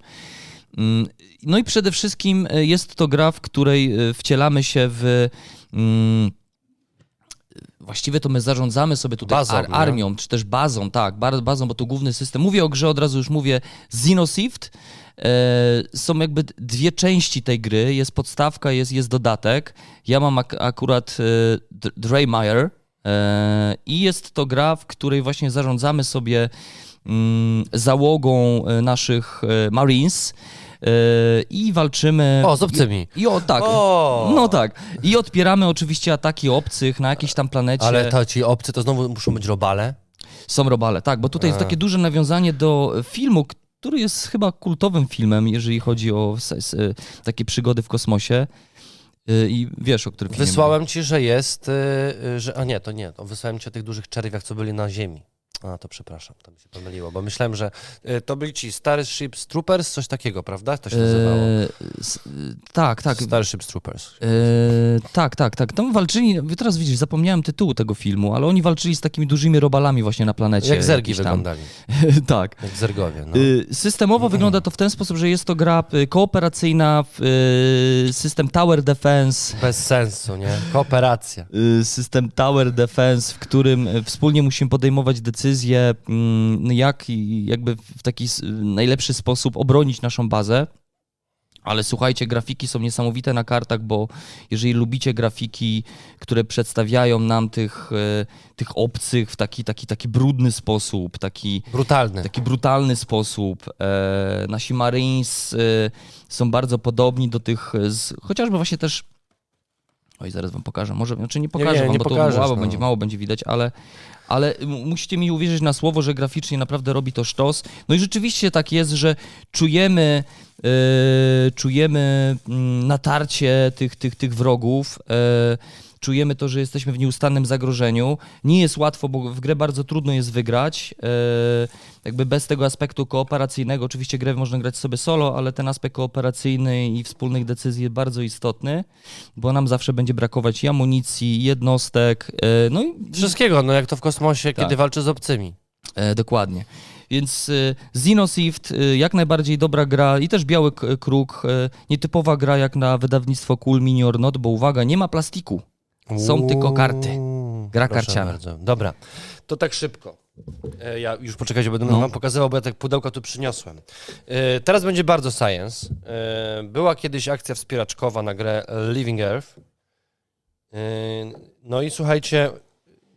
Mm, No i przede wszystkim e, jest to gra, w której e, wcielamy się w... mm, Właściwie to my zarządzamy sobie tutaj
Bazą,
ar-
nie?
armią, czy też bazą, tak, bazą, bo to główny system. Mówię o grze, od razu już mówię, Xenosift. E, są jakby dwie części tej gry, jest podstawka, jest, jest dodatek. Ja mam ak- akurat e, e, i jest to gra, w której właśnie zarządzamy sobie mm, załogą e, naszych Marines i walczymy...
O, z obcymi.
I, i o, tak.
O!
No tak. I odpieramy oczywiście ataki obcych na jakiejś tam planecie.
Ale to ci obcy to znowu muszą być robale?
Są robale, tak, bo tutaj jest takie duże nawiązanie do filmu, który jest chyba kultowym filmem, jeżeli chodzi o takie przygody w kosmosie. Y, I wiesz, o którym
Wysłałem ci, że jest, y, y, że... A nie, to nie, to wysłałem ci o tych dużych czerwiach, co byli na ziemi. A, to przepraszam, to mi się pomyliło, bo myślałem, że y, to byli ci Starship Troopers, coś takiego, prawda? To się
mówię.
nazywało.
E, s- y, tak, tak.
Starship Troopers.
E, tak, tak, tak. Tam walczyli, teraz widzisz, zapomniałem tytułu tego filmu, ale oni walczyli z takimi dużymi robalami właśnie na planecie.
Jak zergi wyglądali. (laughs)
tak.
Jak zergowie, no.
Y, Systemowo wygląda to w ten sposób, że jest to gra kooperacyjna, system Tower Defense,
Bez sensu, nie? Kooperacja.
system Tower Defense, w którym wspólnie musimy podejmować decyzje, mm, jak jakby w taki najlepszy sposób obronić naszą bazę. Ale słuchajcie, grafiki są niesamowite na kartach, bo jeżeli lubicie grafiki, które przedstawiają nam tych, y, tych obcych w taki, taki, taki brudny sposób, taki,
Brutalny.
taki brutalny sposób. E, nasi Marines e, są bardzo podobni do tych, e, z, chociażby właśnie też. Oj, zaraz wam pokażę. Może, znaczy nie pokażę
nie,
wam,
nie
bo to mało,
no.
będzie, mało będzie widać, ale, ale musicie mi uwierzyć na słowo, że graficznie naprawdę robi to sztos. No i rzeczywiście tak jest, że czujemy, e, czujemy mm, natarcie tych, tych, tych wrogów. E, czujemy to, że jesteśmy w nieustannym zagrożeniu. Nie jest łatwo, bo w grę bardzo trudno jest wygrać. E, jakby bez tego aspektu kooperacyjnego, oczywiście grę można grać sobie solo, ale ten aspekt kooperacyjny i wspólnych decyzji jest bardzo istotny, bo nam zawsze będzie brakować i amunicji, jednostek, e, no i
Wszystkiego, no jak to w kosmosie,
Tak.
kiedy walczy z obcymi.
E, dokładnie. Więc Xenosift, jak najbardziej dobra gra i też Biały Kruk, nietypowa gra jak na wydawnictwo Cool Mini or Not, bo uwaga, nie ma plastiku. Są tylko karty. Gra karciana.
Bardzo. Dobra, to tak szybko. E, Ja już poczekajcie, będę
No.
wam pokazywał, bo ja tak pudełka tu przyniosłem. E, Teraz będzie bardzo science. E, Była kiedyś akcja wspieraczkowa na grę Living Earth. E, No i słuchajcie,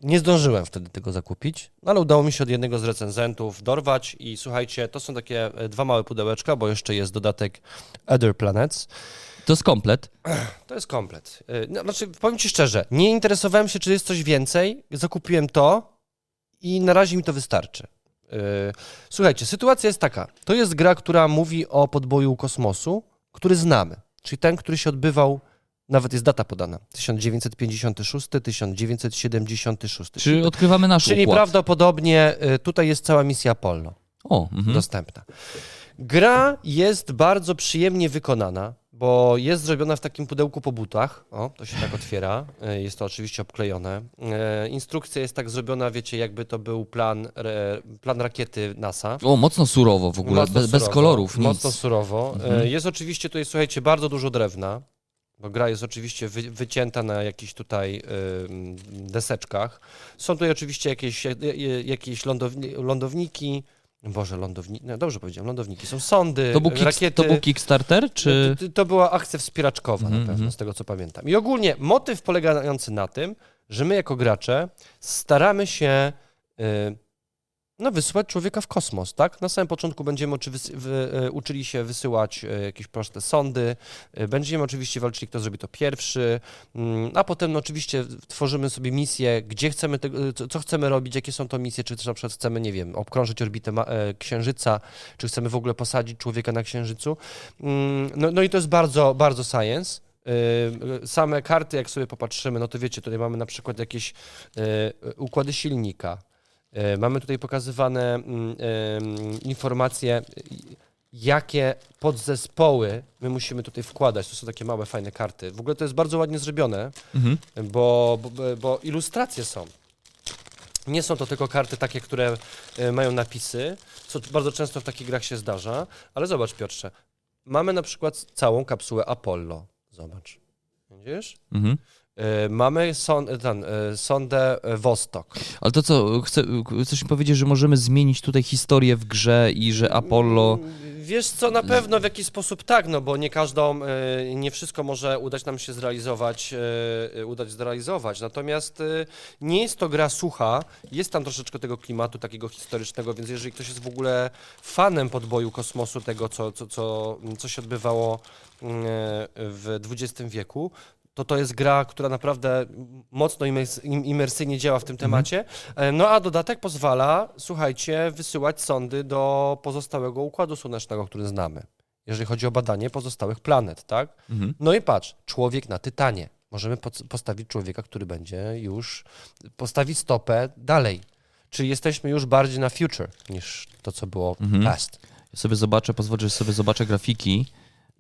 nie zdążyłem wtedy tego zakupić, no ale udało mi się od jednego z recenzentów dorwać i słuchajcie, to są takie e, dwa małe pudełeczka, bo jeszcze jest dodatek Other Planets.
To jest komplet.
To jest komplet. Y, No, znaczy, powiem Ci szczerze, nie interesowałem się, czy jest coś więcej. Zakupiłem to i na razie mi to wystarczy. Y, Słuchajcie, sytuacja jest taka. To jest gra, która mówi o podboju kosmosu, który znamy. Czyli ten, który się odbywał, nawet jest data podana, 1956-1976.
Czy odkrywamy nasz
Czyli
układ?
prawdopodobnie y, tutaj jest cała misja Apollo
O, mhm.
dostępna. Gra jest bardzo przyjemnie wykonana, bo jest zrobiona w takim pudełku po butach. O, to się tak otwiera. E, Jest to oczywiście obklejone. E, Instrukcja jest tak zrobiona, wiecie, jakby to był plan, plan rakiety NASA.
O, mocno surowo w ogóle,
Mocno
bez, bez
surowo,
kolorów, nic.
Mocno surowo. E,
Mhm.
Jest oczywiście tutaj, słuchajcie, bardzo dużo drewna, bo gra jest oczywiście wy, wycięta na jakichś tutaj deseczkach. Są tutaj oczywiście jakieś, jakieś lądowni, lądowniki. Boże, lądowniki, no dobrze powiedziałem, lądowniki. Są sondy,
To był,
rakiety.
to był Kickstarter, czy...
To, to była akcja wspieraczkowa
Mhm,
na pewno,
mhm.
z tego co pamiętam. I ogólnie motyw polegający na tym, że my jako gracze staramy się y, no, wysyłać człowieka w kosmos, tak? Na samym początku będziemy oczy, wysy, wy, y, uczyli się wysyłać y, jakieś proste sondy, y, będziemy oczywiście walczyli, kto zrobi to pierwszy, mm, a potem no, oczywiście tworzymy sobie misję, gdzie chcemy, tego, co, chcemy robić, jakie są to misje, czy też na przykład chcemy, nie wiem, obkrążyć orbitę e, Księżyca, czy chcemy w ogóle posadzić człowieka na Księżycu. Mm, No, no i to jest bardzo, bardzo science. Same karty, jak sobie popatrzymy, no to wiecie, tutaj mamy na przykład jakieś układy silnika. Yy, Mamy tutaj pokazywane mm, informacje, jakie podzespoły my musimy tutaj wkładać. To są takie małe, fajne karty. W ogóle to jest bardzo ładnie zrobione,
Mhm.
bo, bo, bo ilustracje są. Nie są to tylko karty takie, które e, mają napisy, co bardzo często w takich grach się zdarza, ale zobacz Piotrze, mamy na przykład całą kapsułę Apollo. Zobacz. Widzisz?
Mhm.
E, Mamy son, ten, e, sondę e, Vostok.
Ale to co, chcę, chcesz mi powiedzieć, że możemy zmienić tutaj historię w grze i że Apollo...
Wiesz co, na pewno w jakiś sposób tak, no bo nie każdą, e, nie wszystko może udać nam się zrealizować, e, udać zrealizować. Natomiast e, nie jest to gra sucha, jest tam troszeczkę tego klimatu takiego historycznego, więc jeżeli ktoś jest w ogóle fanem podboju kosmosu, tego co, co, co, co się odbywało mm, w XX wieku, to to jest gra, która naprawdę mocno imers- im- imersyjnie działa w tym temacie. E, No a dodatek pozwala, słuchajcie, wysyłać sondy do pozostałego układu słonecznego, który znamy. Jeżeli chodzi o badanie pozostałych planet, tak?
Mhm.
No i patrz, człowiek na Tytanie. Możemy postawić człowieka, który będzie już postawić stopę dalej. Czyli jesteśmy już bardziej na future niż to, co było
Mhm.
past.
Ja sobie zobaczę, pozwolę, że sobie zobaczę grafiki.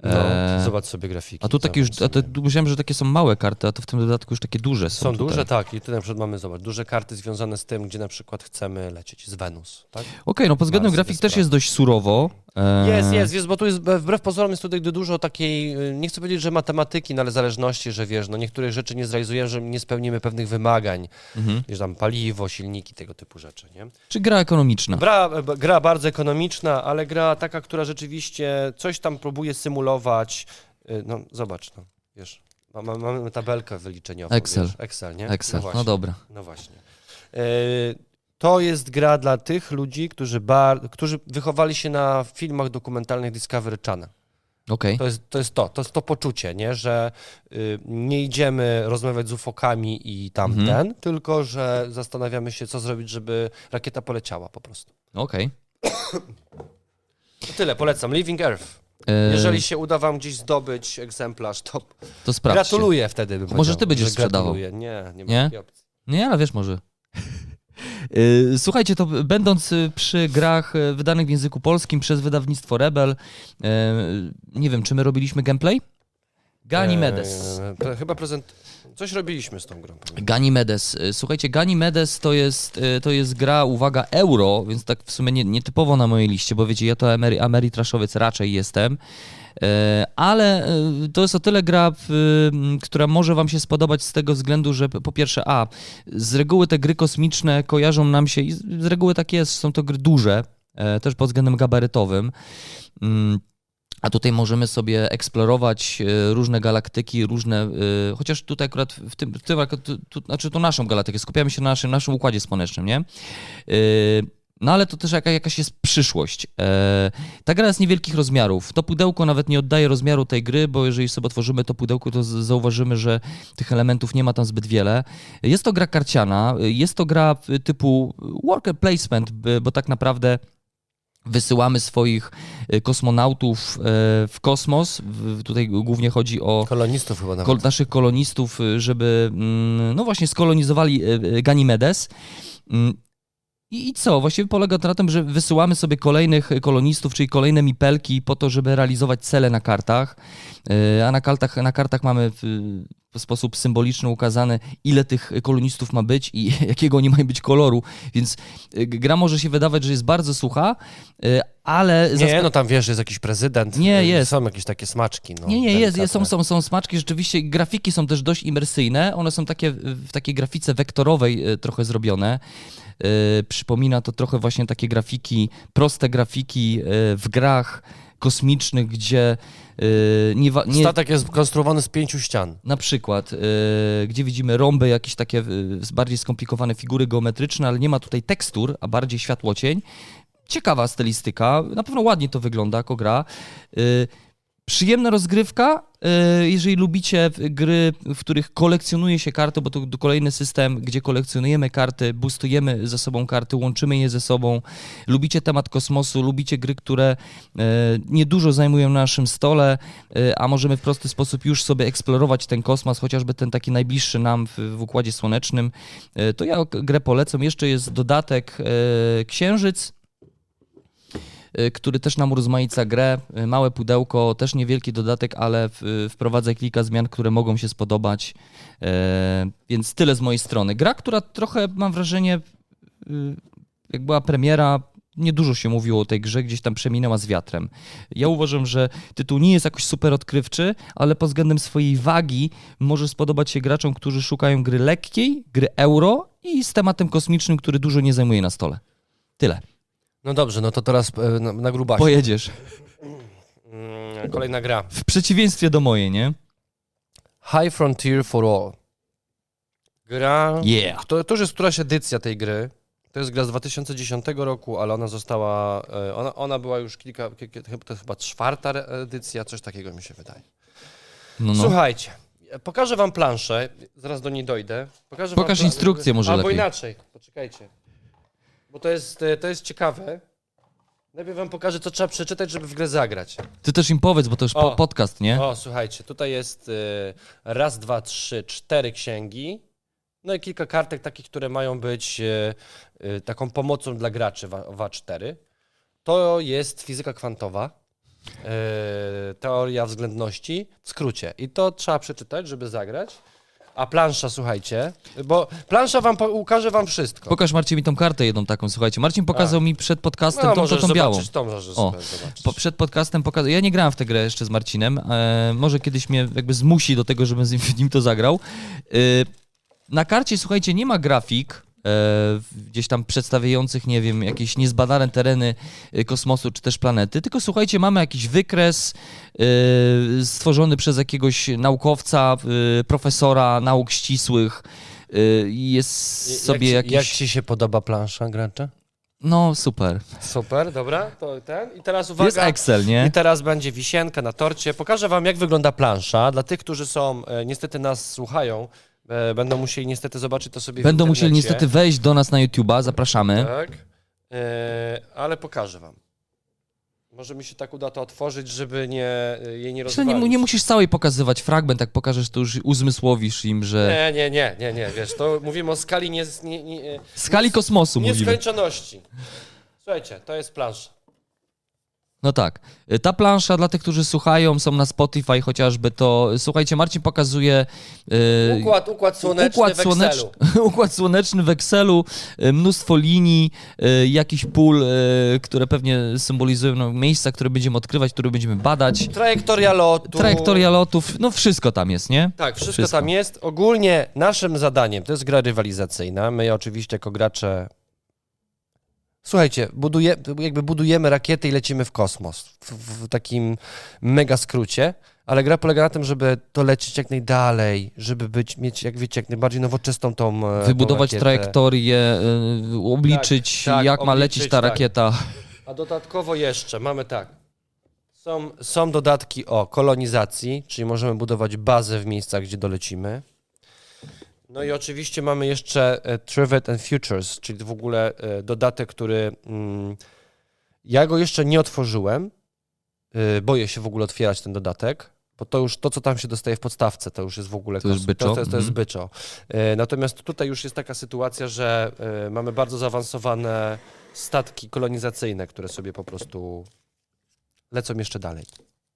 No,
E,
zobacz sobie grafiki.
A tu takie już, a te, myślałem, że takie są małe karty, a to w tym dodatku już takie duże są.
Są
tutaj.
duże, tak. I tu na przykład mamy, zobacz, duże karty związane z tym, gdzie na przykład chcemy lecieć z Wenus, tak?
Okej, no pod względem grafik też jest dość surowo. E,
Jest, jest, jest, bo tu jest, wbrew pozorom jest tutaj dużo takiej, y, nie chcę powiedzieć, że matematyki, no ale zależności, że wiesz, no niektórych rzeczy nie zrealizujemy, że nie spełnimy pewnych wymagań,
Mhm.
wiesz, tam paliwo, silniki, tego typu rzeczy, nie?
Czy gra ekonomiczna?
Gra, gra bardzo ekonomiczna, ale gra taka, która rzeczywiście coś tam próbuje symulować, Y, no zobacz, no, wiesz, ma- ma- mamy tabelkę wyliczeniową,
Excel.
Wiesz, Excel, nie?
Excel,
No
no, dobra.
No właśnie. E, To jest gra dla tych ludzi, którzy, bar, którzy wychowali się na filmach dokumentalnych Discovery Channel.
Okej.
To jest to, jest to, to, jest to poczucie, nie? że y, nie idziemy rozmawiać z ufokami i tamten,
Mhm.
tylko że zastanawiamy się, co zrobić, żeby rakieta poleciała po prostu.
Okej.
To tyle, polecam. Living Earth.
E,
Jeżeli się uda wam gdzieś zdobyć egzemplarz, to
To sprawdźcie.
gratuluję wtedy. Bym
Może ty będziesz sprzedawał.
gratuluję. Nie, nie
Nie?
opcji.
Nie, ale wiesz może. Y, Słuchajcie, to będąc y, przy grach y, wydanych w języku polskim przez wydawnictwo Rebel, nie wiem, czy my robiliśmy gameplay? Ganymedes.
Eee, pre- chyba prezent... Coś robiliśmy z tą grą.
Ganymedes. Słuchajcie, Ganymedes to jest, to jest gra, uwaga, euro, więc tak w sumie nie, nietypowo na mojej liście, bo wiecie, ja to Ameri, Ameritraszowiec raczej jestem. E, Ale e, to jest o tyle gra, która może Wam się spodobać z tego względu, że po pierwsze, a z reguły te gry kosmiczne kojarzą nam się, i z reguły tak jest, są to gry duże, e, też pod względem gabarytowym. Mm, A tutaj możemy sobie eksplorować różne galaktyki, różne. Chociaż tutaj akurat w tym, w tym tu, tu, znaczy to naszą galaktykę, skupiamy się na naszym, naszym układzie słonecznym, nie? E, No ale to też jaka, jakaś jest przyszłość. E, ta gra jest niewielkich rozmiarów. To pudełko nawet nie oddaje rozmiaru tej gry, bo jeżeli sobie otworzymy to pudełko, to zauważymy, że tych elementów nie ma tam zbyt wiele. Jest to gra karciana, jest to gra y, typu worker placement, bo tak naprawdę wysyłamy swoich y, kosmonautów e, w kosmos. Tutaj głównie chodzi o
Kolonistów chyba nawet.
kol, naszych kolonistów, żeby mm, no właśnie skolonizowali Ganymedes. I, I co? Właściwie polega to na tym, że wysyłamy sobie kolejnych kolonistów, czyli kolejne mipelki po to, żeby realizować cele na kartach. Y, A na kartach, na kartach mamy w, sposób symboliczny ukazane, ile tych kolonistów ma być i (laughs) jakiego oni mają być koloru. Więc y, gra może się wydawać, że jest bardzo sucha, y, ale...
Nie, no tam wiesz, jest jakiś prezydent.
Nie,
y,
jest.
Są jakieś takie smaczki. No,
Nie, nie, jest, jest, są, są, są smaczki, rzeczywiście grafiki są też dość imersyjne, one są takie w takiej grafice wektorowej e, trochę zrobione. E, Przypomina to trochę właśnie takie grafiki, proste grafiki e, w grach kosmicznych, gdzie e, nie, nie,
Statek jest konstruowany z pięciu ścian.
na przykład, e, gdzie widzimy rąby, jakieś takie e, bardziej skomplikowane figury geometryczne, ale nie ma tutaj tekstur, a bardziej światłocień. Ciekawa stylistyka, na pewno ładnie to wygląda jako gra. E, Przyjemna rozgrywka, e, jeżeli lubicie gry, w których kolekcjonuje się karty, bo to kolejny system, gdzie kolekcjonujemy karty, boostujemy ze sobą karty, łączymy je ze sobą. Lubicie temat kosmosu, lubicie gry, które e, niedużo zajmują na naszym stole, e, a możemy w prosty sposób już sobie eksplorować ten kosmos, chociażby ten taki najbliższy nam w, Układzie Słonecznym, to ja grę polecam. Jeszcze jest dodatek Księżyc, y, który też nam urozmaica grę. Y, Małe pudełko, też niewielki dodatek, ale w- wprowadza kilka zmian, które mogą się spodobać. Więc tyle z mojej strony. Gra, która trochę mam wrażenie, y, jak była premiera, niedużo się mówiło o tej grze, gdzieś tam przeminęła z wiatrem. Ja uważam, że tytuł nie jest jakoś super odkrywczy, ale pod względem swojej wagi może spodobać się graczom, którzy szukają gry lekkiej, gry euro i z tematem kosmicznym, który dużo nie zajmuje na stole. Tyle.
No dobrze, no to teraz e, na, na grubasie.
Pojedziesz.
Mm, Kolejna gra.
W przeciwieństwie do mojej, nie?
High Frontier for All. Gra.
Yeah.
To, to już jest któraś edycja tej gry. To jest gra z 2010 roku, ale ona została. e, Ona, ona była już kilka. ki- ki- To chyba czwarta edycja, coś takiego mi się wydaje.
No, no.
Słuchajcie, pokażę wam planszę, zaraz do niej dojdę. Pokażę wam
Pokaż
pla-
instrukcję może
Albo
lepiej.
inaczej, poczekajcie. Bo to jest, e, to jest ciekawe. Najpierw wam pokażę, co trzeba przeczytać, żeby w grę zagrać.
Ty też im powiedz, bo to już po,
O.
podcast, nie?
O, słuchajcie, tutaj jest e, raz, dwa, trzy, cztery księgi. No i kilka kartek takich, które mają być e, taką pomocą dla graczy w w A4. To jest fizyka kwantowa, teoria względności, w skrócie. I to trzeba przeczytać, żeby zagrać. A plansza, słuchajcie, bo plansza wam po, ukaże wam wszystko.
Pokaż Marcin mi tą kartę jedną taką, słuchajcie. Marcin pokazał mi przed podcastem
no,
tą, tą, tą białą.
tą możesz
O. Po, przed podcastem pokazał. Ja nie grałem w tę grę jeszcze z Marcinem. E, może kiedyś mnie jakby zmusi do tego, żebym z nim to zagrał. E, na karcie, słuchajcie, nie ma grafik. E, gdzieś tam przedstawiających, nie wiem, jakieś niezbadane tereny e, kosmosu czy też planety, tylko słuchajcie, mamy jakiś wykres e, stworzony przez jakiegoś naukowca, profesora nauk ścisłych. Jest
Jak
sobie
ci-
jakiś.
Jak ci się podoba plansza, gracza?
No super.
Super, dobra, to ten. I teraz uwaga.
Jest Excel, nie?
I teraz będzie wisienka na torcie. Pokażę wam, jak wygląda plansza. Dla tych, którzy są, niestety nas słuchają, będą musieli niestety zobaczyć to sobie w
Będą musieli niestety wejść do nas na YouTube'a, zapraszamy.
Tak, e, ale pokażę wam. Może mi się tak uda to otworzyć, żeby nie, e, jej nie
Myślę,
rozwalić.
nie, nie musisz całej pokazywać fragment, jak pokażesz, to już uzmysłowisz im, że
nie, nie, nie, nie, nie, wiesz, to mówimy o skali nie, nie, nie,
skali kosmosu mówimy.
nieskończoności. Słuchajcie, to jest plansza.
No tak. Ta plansza dla tych, którzy słuchają, są na Spotify chociażby, to słuchajcie, Marcin pokazuje e,
Układ, układ słoneczny
układ,
w Excelu.
słoneczny, (laughs) układ słoneczny w Excelu, e, mnóstwo linii, e, jakiś pól, e, które pewnie symbolizują no, miejsca, które będziemy odkrywać, które będziemy badać.
Trajektoria lotu.
Trajektoria lotów, no wszystko tam jest, nie?
Tak, wszystko,
Wszystko.
tam jest. Ogólnie naszym zadaniem to jest gra rywalizacyjna. My oczywiście jako gracze. Słuchajcie, buduje, jakby budujemy rakiety i lecimy w kosmos. W, w takim mega skrócie. Ale gra polega na tym, żeby to lecieć jak najdalej, żeby być, mieć, jak wiecie, jak najbardziej nowoczesną tą. e,
Wybudować
tą
trajektorię, y, obliczyć,
tak,
jak ma
obliczyć,
lecieć ta
tak.
rakieta.
A dodatkowo jeszcze mamy tak. Są, są dodatki o kolonizacji, czyli możemy budować bazę w miejscach, gdzie dolecimy. No i oczywiście mamy jeszcze e, Trivet and Futures, czyli w ogóle e, dodatek, który mm, ja go jeszcze nie otworzyłem. E, boję się w ogóle otwierać ten dodatek, bo to już to, co tam się dostaje w podstawce, to już jest w ogóle
To
kos-
byczo?
To, to, jest, to jest
Mhm.
byczo. E, Natomiast tutaj już jest taka sytuacja, że mamy bardzo zaawansowane statki kolonizacyjne, które sobie po prostu lecą jeszcze dalej.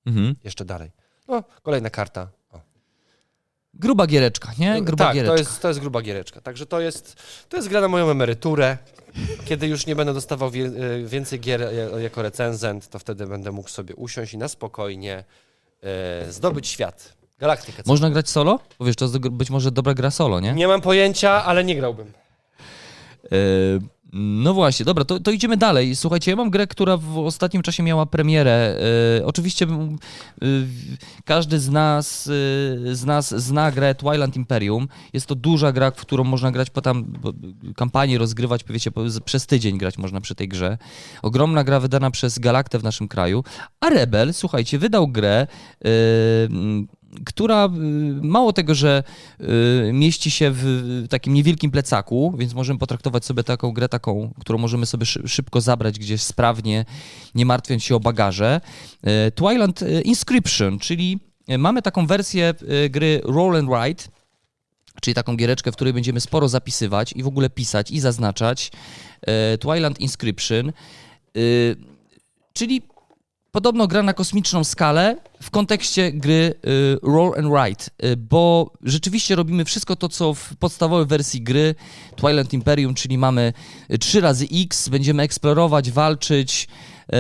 Mhm.
Jeszcze dalej. No, kolejna karta.
Gruba giereczka, nie? Gruba
tak,
giereczka.
to jest, to jest gruba giereczka. Także to jest, to jest gra na moją emeryturę. Kiedy już nie będę dostawał wie, e, więcej gier e, jako recenzent, to wtedy będę mógł sobie usiąść i na spokojnie e, zdobyć świat. Galaktykę. całą.
Można grać solo? Bo wiesz, to jest być może dobra gra solo, nie?
Nie mam pojęcia, ale nie grałbym.
E, No właśnie, dobra, to, to idziemy dalej. Słuchajcie, ja mam grę, która w ostatnim czasie miała premierę. E, oczywiście e, każdy z nas, e, z nas zna grę Twilight Imperium. Jest to duża gra, w którą można grać po tam bo, kampanię rozgrywać, wiecie, po- przez tydzień grać można przy tej grze. Ogromna gra wydana przez Galaktę w naszym kraju. A Rebel, słuchajcie, wydał grę, która y, mało tego, że y, mieści się w takim niewielkim plecaku, więc możemy potraktować sobie taką grę taką, którą możemy sobie szy- szybko zabrać gdzieś sprawnie, nie martwiąc się o bagaże. Y, Twilight Inscription, czyli mamy taką wersję gry Roll and Write, czyli taką giereczkę, w której będziemy sporo zapisywać i w ogóle pisać i zaznaczać. Twilight Inscription. Czyli podobno gra na kosmiczną skalę w kontekście gry y, Roll and Ride, y, bo rzeczywiście robimy wszystko to, co w podstawowej wersji gry Twilight Imperium, czyli mamy 3 razy X, będziemy eksplorować, walczyć y,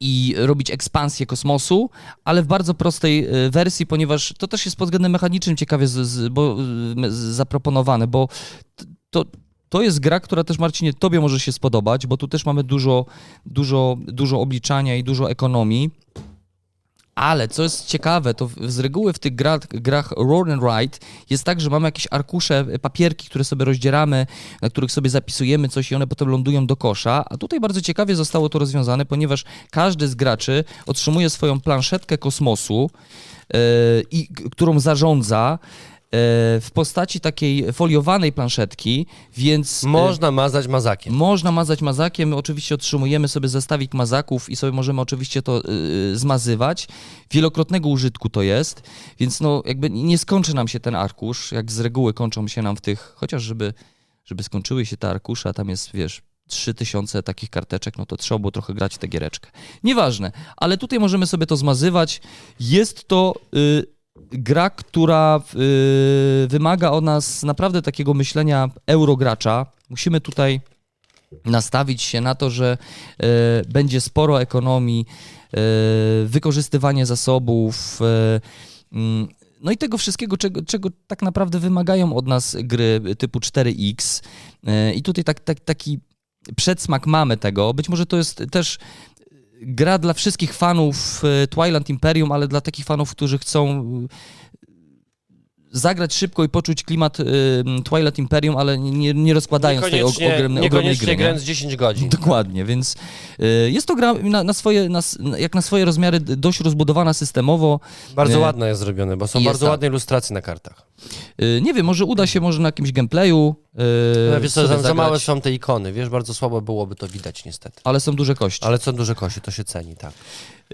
i robić ekspansję kosmosu, ale w bardzo prostej y, wersji, ponieważ to też jest pod względem mechanicznym ciekawie z, z, bo, y, z, zaproponowane, bo to, to jest gra, która też Marcinie tobie może się spodobać, bo tu też mamy dużo, dużo, dużo obliczania i dużo ekonomii. Ale co jest ciekawe, to z reguły w tych grach, grach Roll and Ride jest tak, że mamy jakieś arkusze, e, papierki, które sobie rozdzieramy, na których sobie zapisujemy coś i one potem lądują do kosza. A tutaj bardzo ciekawie zostało to rozwiązane, ponieważ każdy z graczy otrzymuje swoją planszetkę kosmosu, e, i, którą zarządza w postaci takiej foliowanej planszetki, więc e,
Można mazać mazakiem.
można mazać mazakiem, my oczywiście otrzymujemy sobie zestawik mazaków i sobie możemy oczywiście to y, zmazywać. Wielokrotnego użytku to jest, więc no jakby nie skończy nam się ten arkusz, jak z reguły kończą się nam w tych, chociaż żeby, żeby skończyły się te arkusze, a tam jest, wiesz, 3000 takich karteczek, no to trzeba było trochę grać w tę giereczkę. Nieważne, ale tutaj możemy sobie to zmazywać. Jest to y, gra, która y, wymaga od nas naprawdę takiego myślenia eurogracza. Musimy tutaj nastawić się na to, że e, będzie sporo ekonomii, e, wykorzystywanie zasobów. mm, no i tego wszystkiego, czego, czego tak naprawdę wymagają od nas gry typu 4X. E, I tutaj tak, tak, taki przedsmak mamy tego. Być może to jest też gra dla wszystkich fanów e, Twilight Imperium, ale dla takich fanów, którzy chcą e, zagrać szybko i poczuć klimat e, Twilight Imperium, ale nie, nie rozkładając tej og- ogromnej, ogromnej gry.
grając 10 godzin.
Dokładnie, więc y, jest to gra na, na swoje, na, jak na swoje rozmiary dość rozbudowana systemowo.
Bardzo
Nie.
ładne jest zrobione, bo są
Jest
bardzo
tak.
ładne ilustracje na kartach.
Y, nie wiem, może uda się może na jakimś gameplayu. y,
No, wiesz co,
sobie
za, za małe są te ikony, wiesz, bardzo słabo byłoby to widać niestety.
Ale są duże kości.
Ale są duże kości, to się ceni, tak.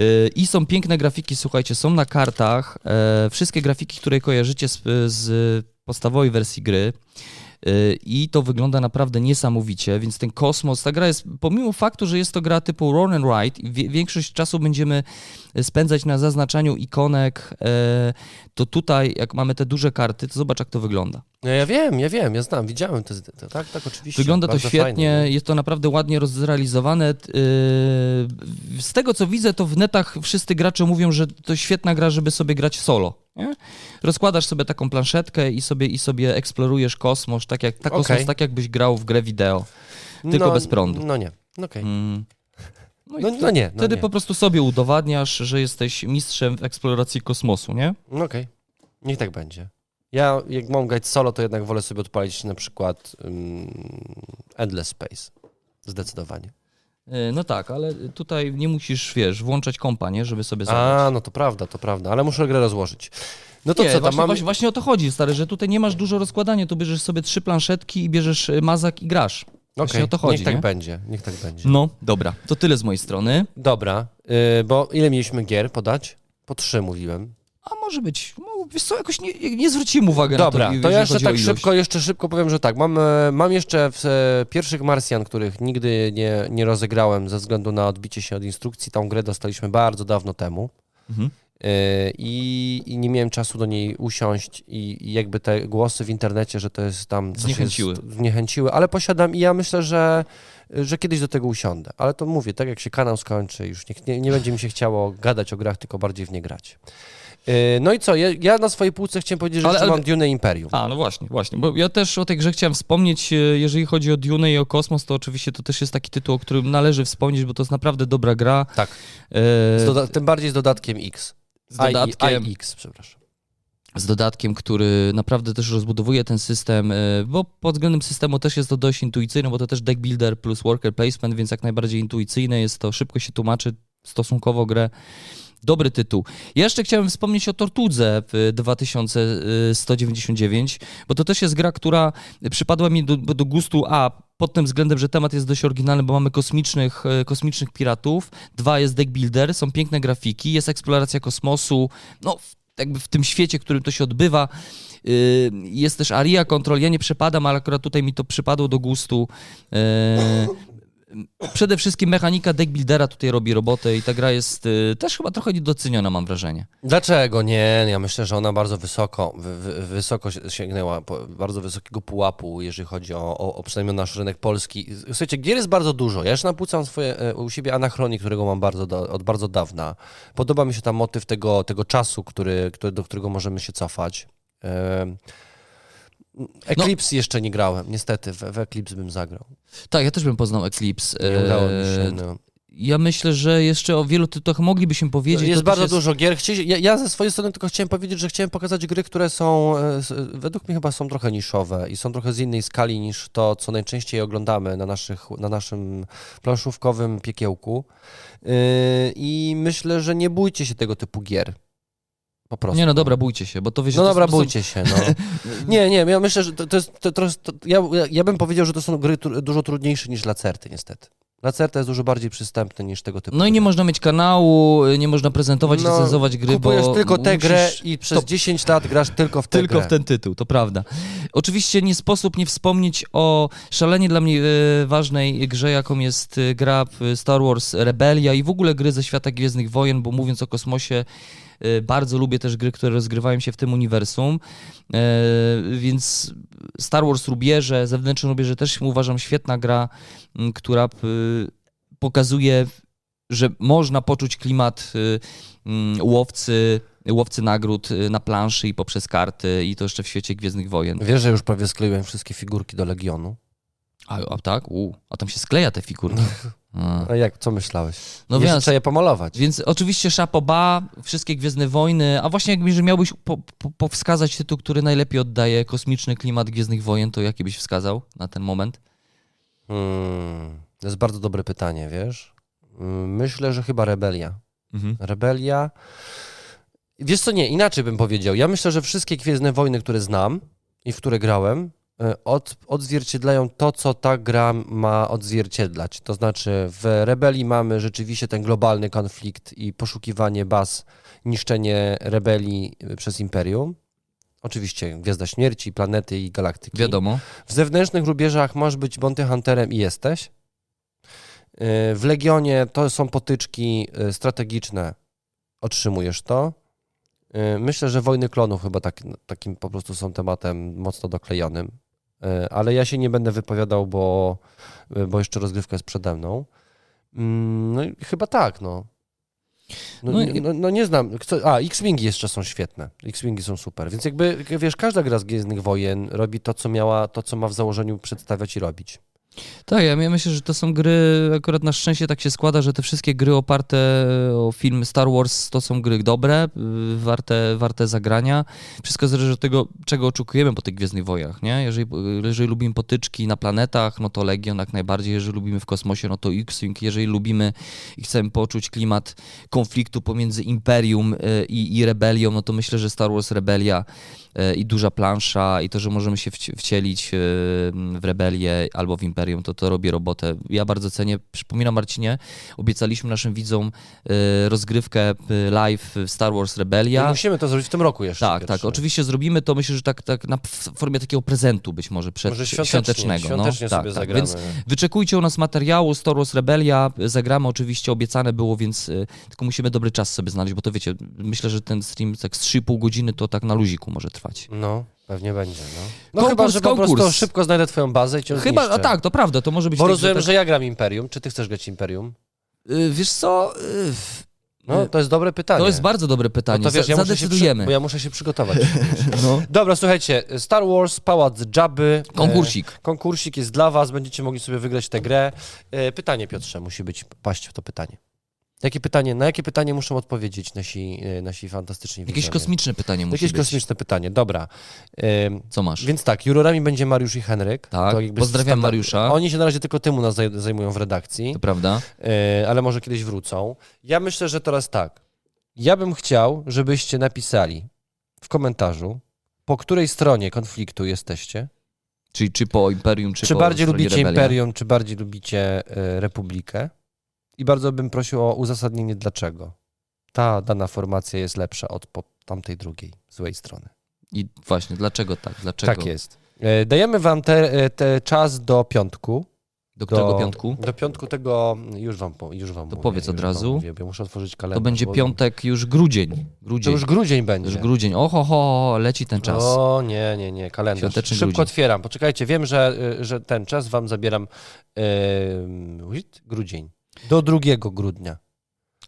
Y, I są piękne grafiki, słuchajcie, są na kartach. E, wszystkie grafiki, które kojarzycie z, z podstawowej wersji gry. Y, I to wygląda naprawdę niesamowicie, więc ten kosmos, ta gra jest, pomimo faktu, że jest to gra typu Roll and Ride, większość czasu będziemy spędzać na zaznaczaniu ikonek, e, to tutaj, jak mamy te duże karty, to zobacz, jak to wygląda.
No ja wiem, ja wiem, ja znam, widziałem te, te tak, tak, oczywiście.
Wygląda to świetnie,
Fajnie,
jest to naprawdę ładnie zrealizowane. Yy, Z tego co widzę, to w netach wszyscy gracze mówią, że to świetna gra, żeby sobie grać solo. Nie? Rozkładasz sobie taką planszetkę i sobie, i sobie eksplorujesz kosmos, tak jak, tak,
Okej.
kosmos, tak jakbyś grał w grę wideo. tylko
no,
bez prądu.
No nie, okej.
Mm. No,
No, no nie, no
Wtedy
nie.
po prostu sobie udowadniasz, że jesteś mistrzem w eksploracji kosmosu, nie?
No okej, niech tak będzie. Ja, jak mam grać solo, to jednak wolę sobie odpalić na przykład um, Endless Space. Zdecydowanie.
Yy, No tak, ale tutaj nie musisz, wiesz, włączać kompa, nie? Żeby sobie zagrać.
A, no to prawda, to prawda, ale muszę grę rozłożyć. No to
nie,
co, tam
właśnie,
mam...
właśnie, właśnie o to chodzi, stary, że tutaj nie masz dużo rozkładania, tu bierzesz sobie trzy planszetki i bierzesz y, mazak i grasz.
Okej,
o to chodzi,
niech tak
nie?
będzie, niech tak będzie.
No, dobra, to tyle z mojej strony.
Dobra, y, bo ile mieliśmy gier podać? Po trzy mówiłem.
A może być, wiesz co, jakoś nie, nie zwróciłem uwagi
Dobra,
na to,
to ja jeszcze tak szybko, jeszcze szybko powiem, że tak, mam, e, mam jeszcze w, e, pierwszych Marsjan, których nigdy nie, nie rozegrałem ze względu na odbicie się od instrukcji. Tą grę dostaliśmy bardzo dawno temu
Mhm.
e, i, i nie miałem czasu do niej usiąść i, i jakby te głosy w internecie, że to jest tam... coś
Zniechęciły.
Jest, zniechęciły, ale posiadam i ja myślę, że że kiedyś do tego usiądę. Ale to mówię, tak jak się kanał skończy, już nie, nie, nie będzie mi się chciało gadać o grach, tylko bardziej w nie grać. E, No i co, ja, ja na swojej półce chciałem powiedzieć, że
Ale- ale-
mam Dune Imperium.
A, no właśnie, właśnie, bo ja też o tej grze chciałem wspomnieć, e, jeżeli chodzi o Dune i o Kosmos, to oczywiście to też jest taki tytuł, o którym należy wspomnieć, bo to jest naprawdę dobra gra.
Tak. Z doda- tym bardziej z dodatkiem X.
z dodatkiem,
I, X, przepraszam.
z dodatkiem, który naprawdę też rozbudowuje ten system, bo pod względem systemu też jest to dość intuicyjne, bo to też deck builder plus worker placement, więc jak najbardziej intuicyjne jest to, szybko się tłumaczy stosunkowo grę. Dobry tytuł. Ja jeszcze chciałem wspomnieć o Tortudze w 2199, bo to też jest gra, która przypadła mi do, do gustu, a pod tym względem, że temat jest dość oryginalny, bo mamy kosmicznych, e, kosmicznych piratów, dwa jest deck builder, są piękne grafiki, jest eksploracja kosmosu, no jakby w tym świecie, w którym to się odbywa. Y, Jest też Aria Control, ja nie przepadam, ale akurat tutaj mi to przypadło do gustu. Przede wszystkim mechanika deckbuildera tutaj robi robotę i ta gra jest y, też chyba trochę niedoceniona, mam wrażenie.
Dlaczego? Nie, ja myślę, że ona bardzo wysoko, wy, wy, wysoko sięgnęła, po, bardzo wysokiego pułapu, jeżeli chodzi o, o, o przynajmniej nasz rynek polski. Słuchajcie, gier jest bardzo dużo. Ja już napłucam swoje, e, u siebie Anachronik, którego mam bardzo do, od bardzo dawna. Podoba mi się tam motyw tego, tego czasu, który, który, do którego możemy się cofać. E, Eclipse no. jeszcze nie grałem, niestety, w, w Eclipse bym zagrał.
Tak, ja też bym poznał Eclipse.
Nie udało mi się, e, no.
Ja myślę, że jeszcze o wielu tytułach moglibyśmy powiedzieć.
Jest bardzo jest... dużo gier. Ja, ja, ze swojej strony tylko chciałem powiedzieć, że chciałem pokazać gry, które są, e, według mnie chyba są trochę niszowe i są trochę z innej skali niż to, co najczęściej oglądamy na, naszych, na naszym planszówkowym piekiełku. Yy, I myślę, że nie bójcie się tego typu gier. Po prostu.
Nie no dobra, bójcie się, bo to wiecie...
No dobra, bójcie się, no. (laughs) nie, nie, ja myślę, że to, to jest... To, to, ja, ja bym powiedział, że to są gry dużo trudniejsze niż Lacerty, niestety. Lacerta jest dużo bardziej przystępny niż tego typu.
No i nie można mieć kanału, nie można prezentować no, i recenzować gry,
kupujesz bo tylko tę grę i przez to... 10 lat grasz tylko w tę
Tylko grę. w ten tytuł, to prawda. Oczywiście nie sposób nie wspomnieć o szalenie dla mnie e, ważnej grze, jaką jest e, gra Star Wars Rebellia i w ogóle gry ze świata Gwiezdnych Wojen, bo mówiąc o kosmosie, bardzo lubię też gry, które rozgrywają się w tym uniwersum, e, więc Star Wars Rubierze, Zewnętrzne Rubierze też uważam świetna gra, która pokazuje, że można poczuć klimat łowcy, łowcy nagród na planszy i poprzez karty i to jeszcze w świecie Gwiezdnych Wojen.
Wiesz, że już prawie skleiłem wszystkie figurki do Legionu?
A, a tak? U, a tam się skleja te figurki. (laughs)
A, jak, co myślałeś? No Jeszcze więc, trzeba je pomalować.
Więc oczywiście Szapoba, wszystkie Gwiezdne Wojny, a właśnie jakbyś miałbyś po, po, powskazać tytuł, który najlepiej oddaje kosmiczny klimat Gwiezdnych Wojen, to jaki byś wskazał na ten moment?
Hmm, to jest bardzo dobre pytanie, wiesz? Myślę, że chyba Rebelia. Mhm. Rebelia... Wiesz co, nie, inaczej bym powiedział. Ja myślę, że wszystkie Gwiezdne Wojny, które znam i w które grałem, od, odzwierciedlają to, co ta gra ma odzwierciedlać. To znaczy, w rebelii mamy rzeczywiście ten globalny konflikt i poszukiwanie baz, niszczenie rebelii przez imperium. Oczywiście Gwiazda Śmierci, planety i galaktyki.
Wiadomo.
W zewnętrznych rubieżach masz być Bounty Hunterem i jesteś. E, w Legionie to są potyczki e, strategiczne, otrzymujesz to. Myślę, że wojny klonów chyba tak, takim po prostu są tematem mocno doklejonym. E, ale ja się nie będę wypowiadał, bo, bo jeszcze rozgrywka jest przede mną. Mm, no i chyba tak, no. No, no, no, no nie znam. A, X-Wingi jeszcze są świetne. X-Wingi są super. Więc jakby, wiesz, każda gra z Gwiezdnych Wojen robi to, co miała, to, co ma w założeniu przedstawiać i robić.
Tak, ja myślę, że to są gry, akurat na szczęście tak się składa, że te wszystkie gry oparte o film Star Wars to są gry dobre, warte, warte zagrania. Wszystko zależy od tego, czego oczekujemy po tych Gwiezdnych Wojach, nie? Jeżeli, jeżeli lubimy potyczki na planetach, no to Legion jak najbardziej, jeżeli lubimy w kosmosie, no to X-Wing, jeżeli lubimy i chcemy poczuć klimat konfliktu pomiędzy Imperium e, i, i Rebelią, no to myślę, że Star Wars Rebelia i duża plansza i to, że możemy się wcielić e, w Rebelię albo w Imperium, to to robi robotę. Ja bardzo cenię. Przypominam Marcinie, obiecaliśmy naszym widzom e, rozgrywkę e, live Star Wars Rebellia.
I musimy to zrobić w tym roku jeszcze.
Tak, pierwszy. tak. Oczywiście zrobimy to, myślę, że tak, tak na formie takiego prezentu być może przed może świątecznie, świątecznego.
No. Świątecznie
no,
sobie
tak,
tak.
Więc wyczekujcie u nas materiału Star Wars Rebellia. Zagramy oczywiście, obiecane było, więc tylko musimy dobry czas sobie znaleźć, bo to wiecie, myślę, że ten stream tak z 3,5 godziny to tak na luziku może trwać.
No. Pewnie będzie, no. No konkurs, chyba, że po konkurs. prostu szybko znajdę twoją bazę i cię
Chyba, a tak, to prawda, to może być...
Bo tak, rozumiem, że, tak... że ja gram Imperium. Czy ty chcesz grać Imperium?
Yy, wiesz co... Yy...
No, to jest dobre pytanie.
To jest bardzo dobre pytanie. No to wiesz, ja Zadecydujemy.
Bo ja muszę się przygotować. (laughs) no. Dobra, słuchajcie, Star Wars, Pałac Jabby.
Konkursik.
E, konkursik jest dla was, będziecie mogli sobie wygrać tę grę. E, pytanie, Piotrze, musi być, paść w to pytanie. Jakie pytanie, na jakie pytanie muszą odpowiedzieć nasi, e, nasi fantastyczni
Jakieś widzowie? kosmiczne pytanie musi
Jakieś
być.
kosmiczne pytanie, dobra.
Co masz?
Więc tak, jurorami będzie Mariusz i Henryk.
Tak, pozdrawiam Mariusza.
Oni się na razie tylko tym u nas zajmują w redakcji.
To prawda.
E, ale może kiedyś wrócą. Ja myślę, że teraz tak. Ja bym chciał, żebyście napisali w komentarzu, po której stronie konfliktu jesteście.
Czyli czy po Imperium, czy,
czy
po
bardziej lubicie? Imperium, czy bardziej lubicie e, Republikę. I bardzo bym prosił o uzasadnienie, dlaczego ta dana formacja jest lepsza od tamtej drugiej, złej strony.
I właśnie, dlaczego tak? Dlaczego?
Tak jest. E, dajemy wam te, e, te czas do piątku,
Do którego piątku?
Do piątku tego już wam, już wam
To
mówię,
powiedz od razu.
Mówię, muszę otworzyć kalendarz.
To będzie piątek już grudzień.
To
grudzień.
już grudzień
To
będzie.
już grudzień. Oho, ho, leci ten czas.
O nie, nie, nie, kalendarz.
Świąteczny
Szybko
grudzień.
otwieram. Poczekajcie, wiem, że, y, że ten czas wam zabieram yy, grudzień. Do 2 grudnia.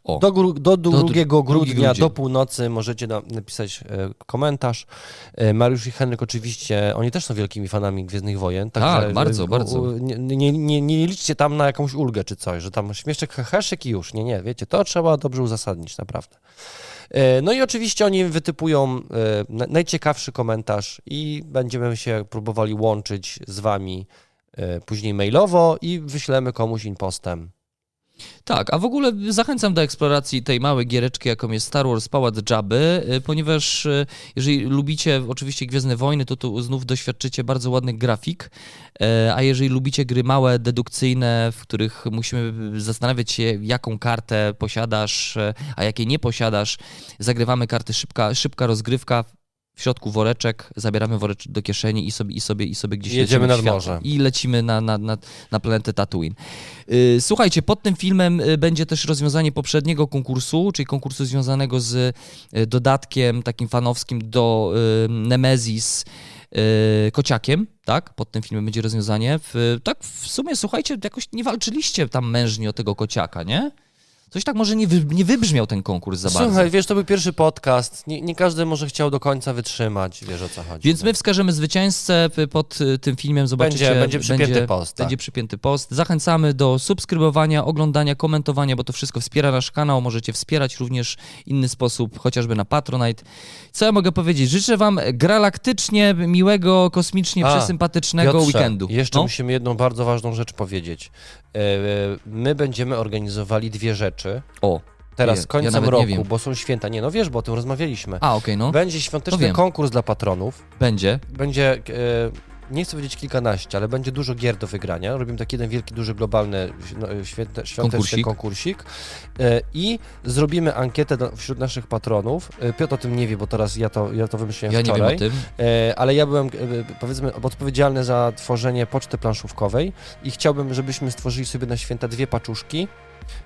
O.
Do, gru, do 2
dru- drugi
grudnia,
grudzień.
do północy możecie na, napisać e, komentarz. E, Mariusz i Henryk oczywiście, oni też są wielkimi fanami Gwiezdnych Wojen.
Tak,
e,
bardzo,
u-
bardzo.
Nie, nie, nie, nie liczcie tam na jakąś ulgę czy coś, że tam śmieszek, heheszek i już. Nie, nie, wiecie, to trzeba dobrze uzasadnić, naprawdę. E, No i oczywiście oni wytypują e, na- najciekawszy komentarz i będziemy się próbowali łączyć z wami e, później mailowo i wyślemy komuś impostem.
Tak, a w ogóle zachęcam do eksploracji tej małej giereczki, jaką jest Star Wars Pałac Jabby, y, ponieważ y, jeżeli lubicie oczywiście Gwiezdne Wojny, to tu znów doświadczycie bardzo ładnych grafik, e, a jeżeli lubicie gry małe, dedukcyjne, w których musimy zastanawiać się, jaką kartę posiadasz, a jakiej nie posiadasz, zagrywamy karty szybka, szybka rozgrywka, w środku woreczek, zabieramy woreczek do kieszeni i sobie, i sobie, i sobie gdzieś
Jedziemy nad morze.
I lecimy na, na, na, na planetę Tatooine. Y, Słuchajcie, pod tym filmem y, będzie też rozwiązanie poprzedniego konkursu, czyli konkursu związanego z y, dodatkiem takim fanowskim do Nemesis kociakiem, tak? Pod tym filmem będzie rozwiązanie. W, tak w sumie, słuchajcie, jakoś nie walczyliście tam mężnie o tego kociaka, nie? Coś tak może nie, wy, nie wybrzmiał ten konkurs za bardzo.
Słuchaj, wiesz, to był pierwszy podcast. Nie, nie każdy może chciał do końca wytrzymać, wiesz o co chodzi.
Więc my wskażemy zwycięzcę pod y, tym filmem, zobaczycie.
Będzie- będzie przypięty post, tak.
Będzie przypięty post. Zachęcamy do subskrybowania, oglądania, komentowania, bo to wszystko wspiera nasz kanał. Możecie wspierać również inny sposób, chociażby na Patronite. Co ja mogę powiedzieć? Życzę wam galaktycznie miłego, kosmicznie
A,
przesympatycznego
Piotrze,
weekendu.
Jeszcze
No.
musimy jedną bardzo ważną rzecz powiedzieć. E, My będziemy organizowali dwie rzeczy.
O,
Teraz z końcem
ja
roku, bo są święta. Nie, no wiesz, bo o tym rozmawialiśmy.
a okej, no.
Będzie świąteczny
wiem.
konkurs dla patronów.
Będzie.
Będzie, e, nie chcę powiedzieć kilkanaście, ale będzie dużo gier do wygrania. Robimy taki jeden wielki, duży, globalny, no, święte, świąteczny
Konkursik.
konkursik. E, I zrobimy ankietę do, wśród naszych patronów. E, Piotr o tym nie wie, bo teraz ja to, ja to wymyśliłem
Ja nie wiem
wczoraj.
o tym.
E, ale ja byłem, powiedzmy, odpowiedzialny za tworzenie poczty planszówkowej i chciałbym, żebyśmy stworzyli sobie na święta dwie paczuszki,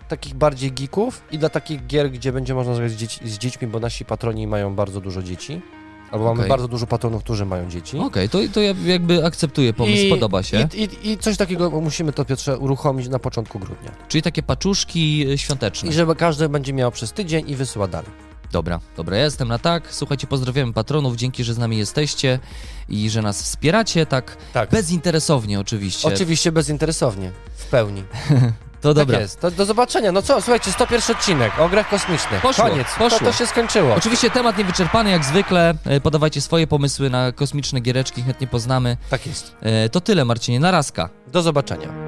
takich bardziej geeków i dla takich gier, gdzie będzie można zagrać z, z dziećmi, bo nasi patroni mają bardzo dużo dzieci. Albo mamy bardzo dużo patronów, którzy mają dzieci.
Okej, to, to ja jakby akceptuję pomysł,
I-
podoba się.
I, i, I coś takiego musimy to, Piotrze, uruchomić na początku grudnia.
Czyli takie paczuszki y, świąteczne.
I żeby każdy będzie miał przez tydzień i wysyła dalej.
Dobra, dobra, ja jestem na tak. Słuchajcie, pozdrawiamy patronów, dzięki, że z nami jesteście i że nas wspieracie, tak
Tak.
bezinteresownie oczywiście.
Oczywiście bezinteresownie, w pełni. (laughs)
To dobra.
Tak jest. To, do zobaczenia. No co, słuchajcie, 101 odcinek o grach kosmicznych.
Poszło,
Koniec.
poszło.
To, to się skończyło.
Oczywiście temat niewyczerpany jak zwykle. E, Podawajcie swoje pomysły na kosmiczne giereczki, chętnie poznamy.
Tak jest.
E, To tyle, Marcinie, narazka.
Do zobaczenia.